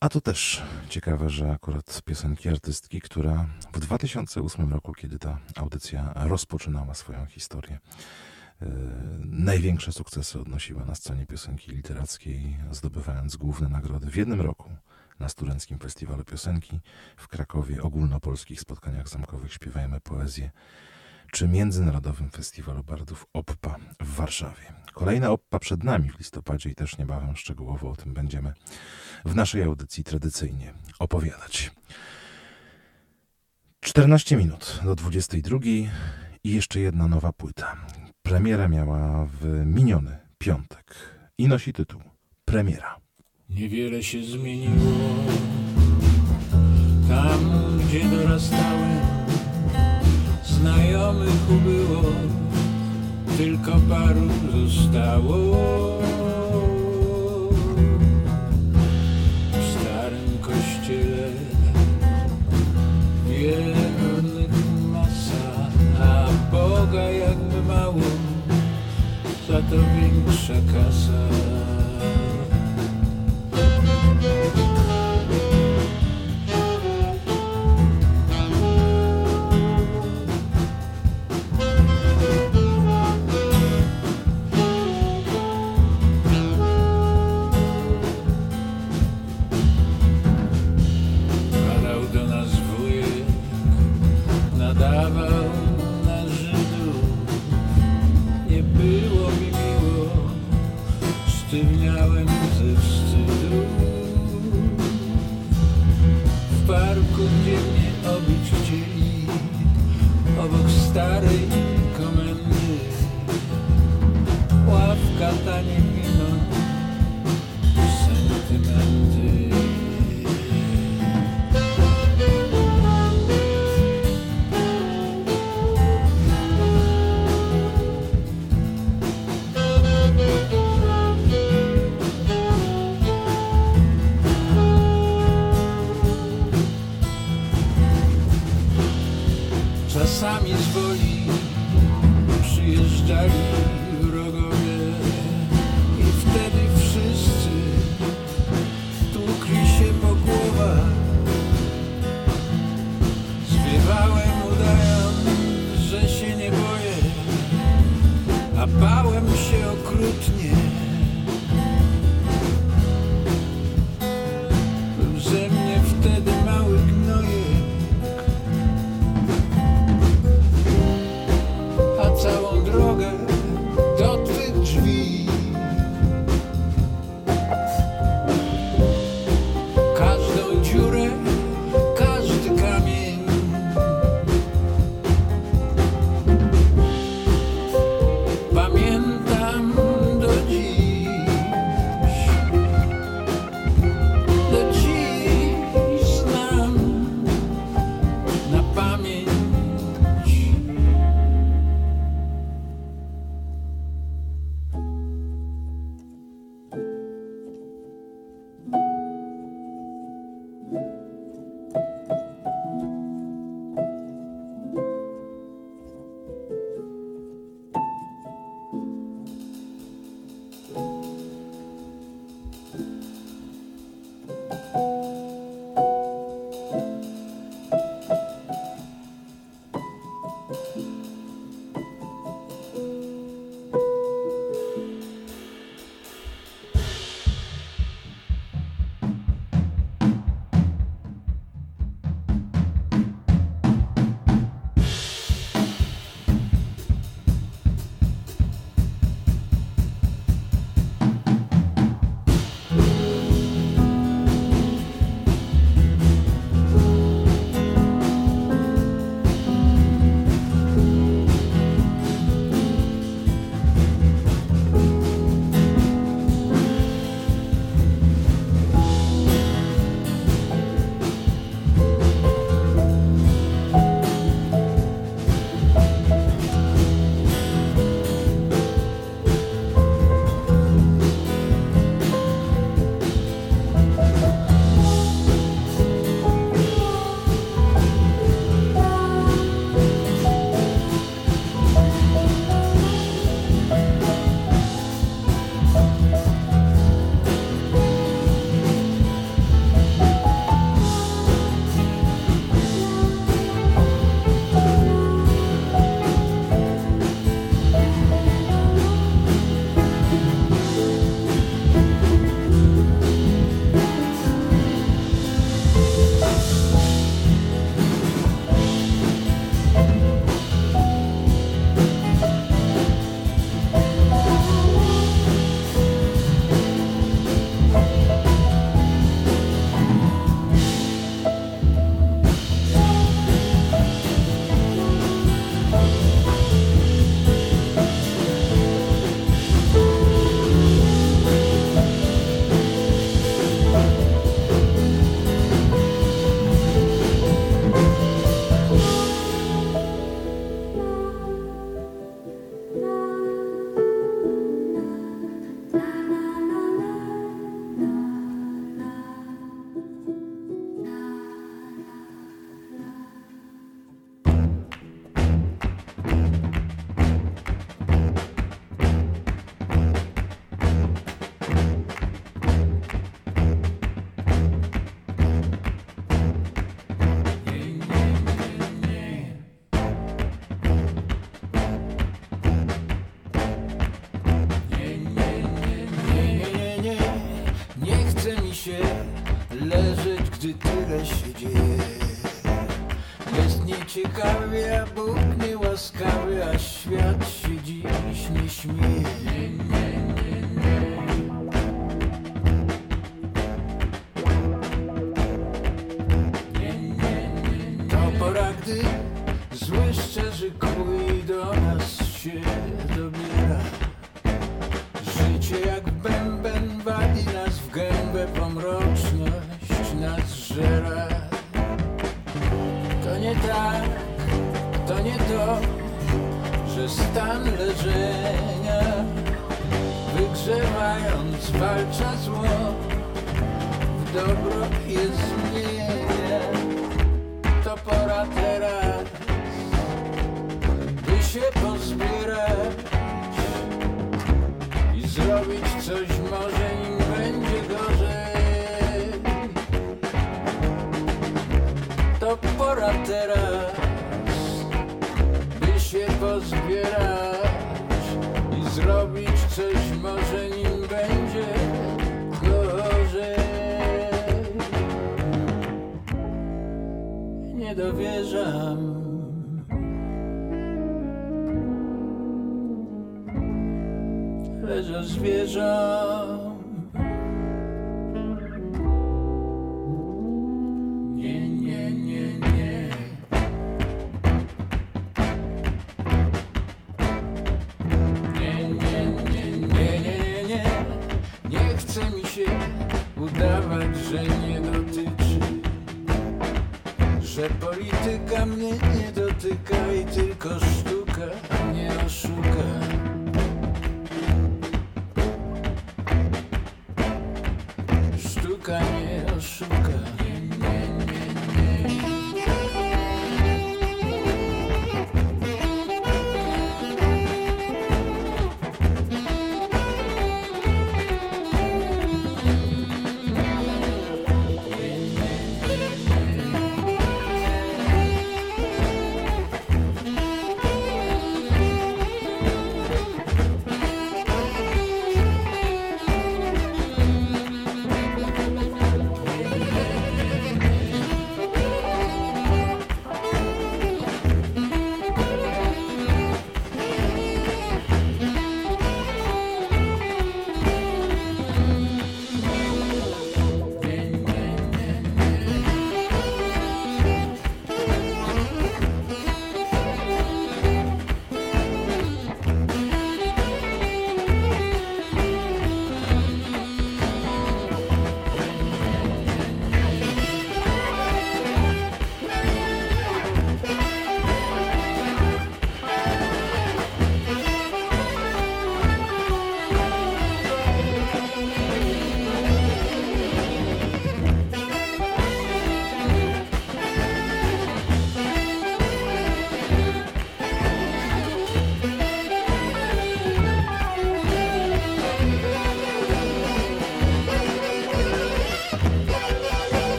A to też ciekawe, że akurat piosenki artystki, która w 2008 roku, kiedy ta audycja rozpoczynała swoją historię, największe sukcesy odnosiła na scenie piosenki literackiej, zdobywając główne nagrody w jednym roku na Studenckim Festiwalu Piosenki w Krakowie, ogólnopolskich spotkaniach zamkowych Śpiewajmy Poezję czy Międzynarodowym Festiwalu Bardów OPPA w Warszawie. Kolejna OPPA przed nami w listopadzie i też niebawem szczegółowo o tym będziemy w naszej audycji tradycyjnie opowiadać. 14 minut do 22 i jeszcze jedna nowa płyta. Premiera miała w miniony piątek i nosi tytuł Premiera.
Niewiele się zmieniło tam, gdzie dorastałem. Znajomych ubyło, tylko paru zostało. Za to większa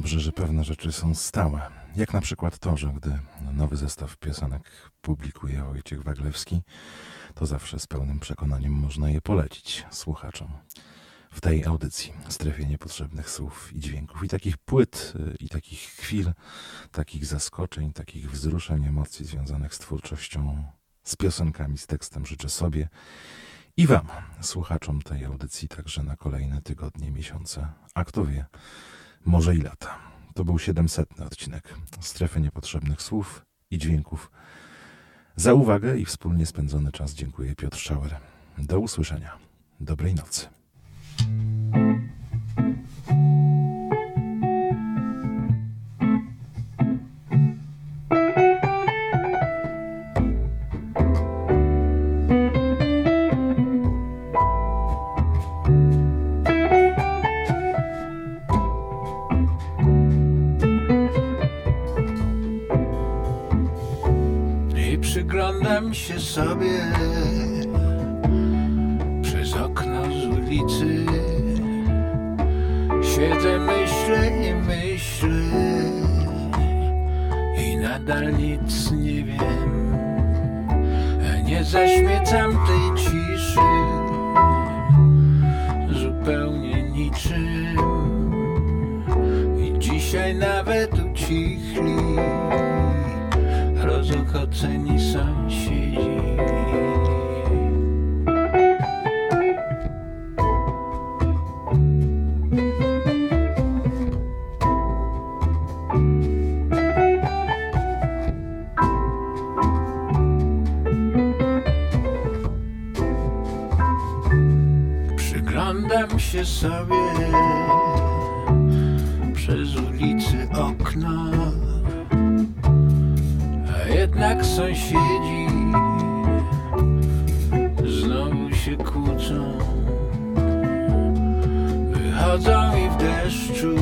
dobrze, że pewne rzeczy są stałe. Jak na przykład to, że gdy nowy zestaw piosenek publikuje Wojciech Waglewski, to zawsze z pełnym przekonaniem można je polecić słuchaczom. W tej audycji, strefie niepotrzebnych słów i dźwięków, i takich płyt, y, i takich chwil, takich zaskoczeń, takich wzruszeń, emocji związanych z twórczością, z piosenkami, z tekstem życzę sobie i Wam, słuchaczom tej audycji, także na kolejne tygodnie, miesiące, a kto wie, może i lata. To był 700 odcinek Strefy Niepotrzebnych Słów i Dźwięków. Za uwagę i wspólnie spędzony czas dziękuję Piotr Schauer. Do usłyszenia. Dobrej nocy.
Się sobie przez okno z ulicy. Siedzę, myślę i myślę i nadal nic nie wiem. Nie zaśmiecam tej ciszy zupełnie niczym. I dzisiaj nawet ucichli rozochoceni sąsiedzi. Przyglądam się sobie przez ulicy okna, a jednak sąsiedzi Wychodzą i w deszczu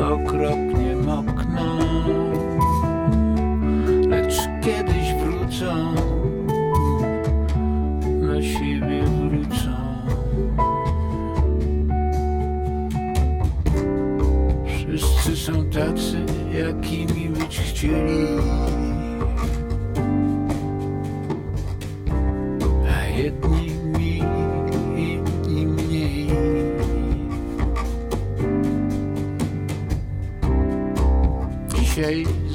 okropnie mokną, lecz kiedyś wrócą na siebie wrócą. Wszyscy są tacy, jakimi być chcieli. A jedni Dzisiaj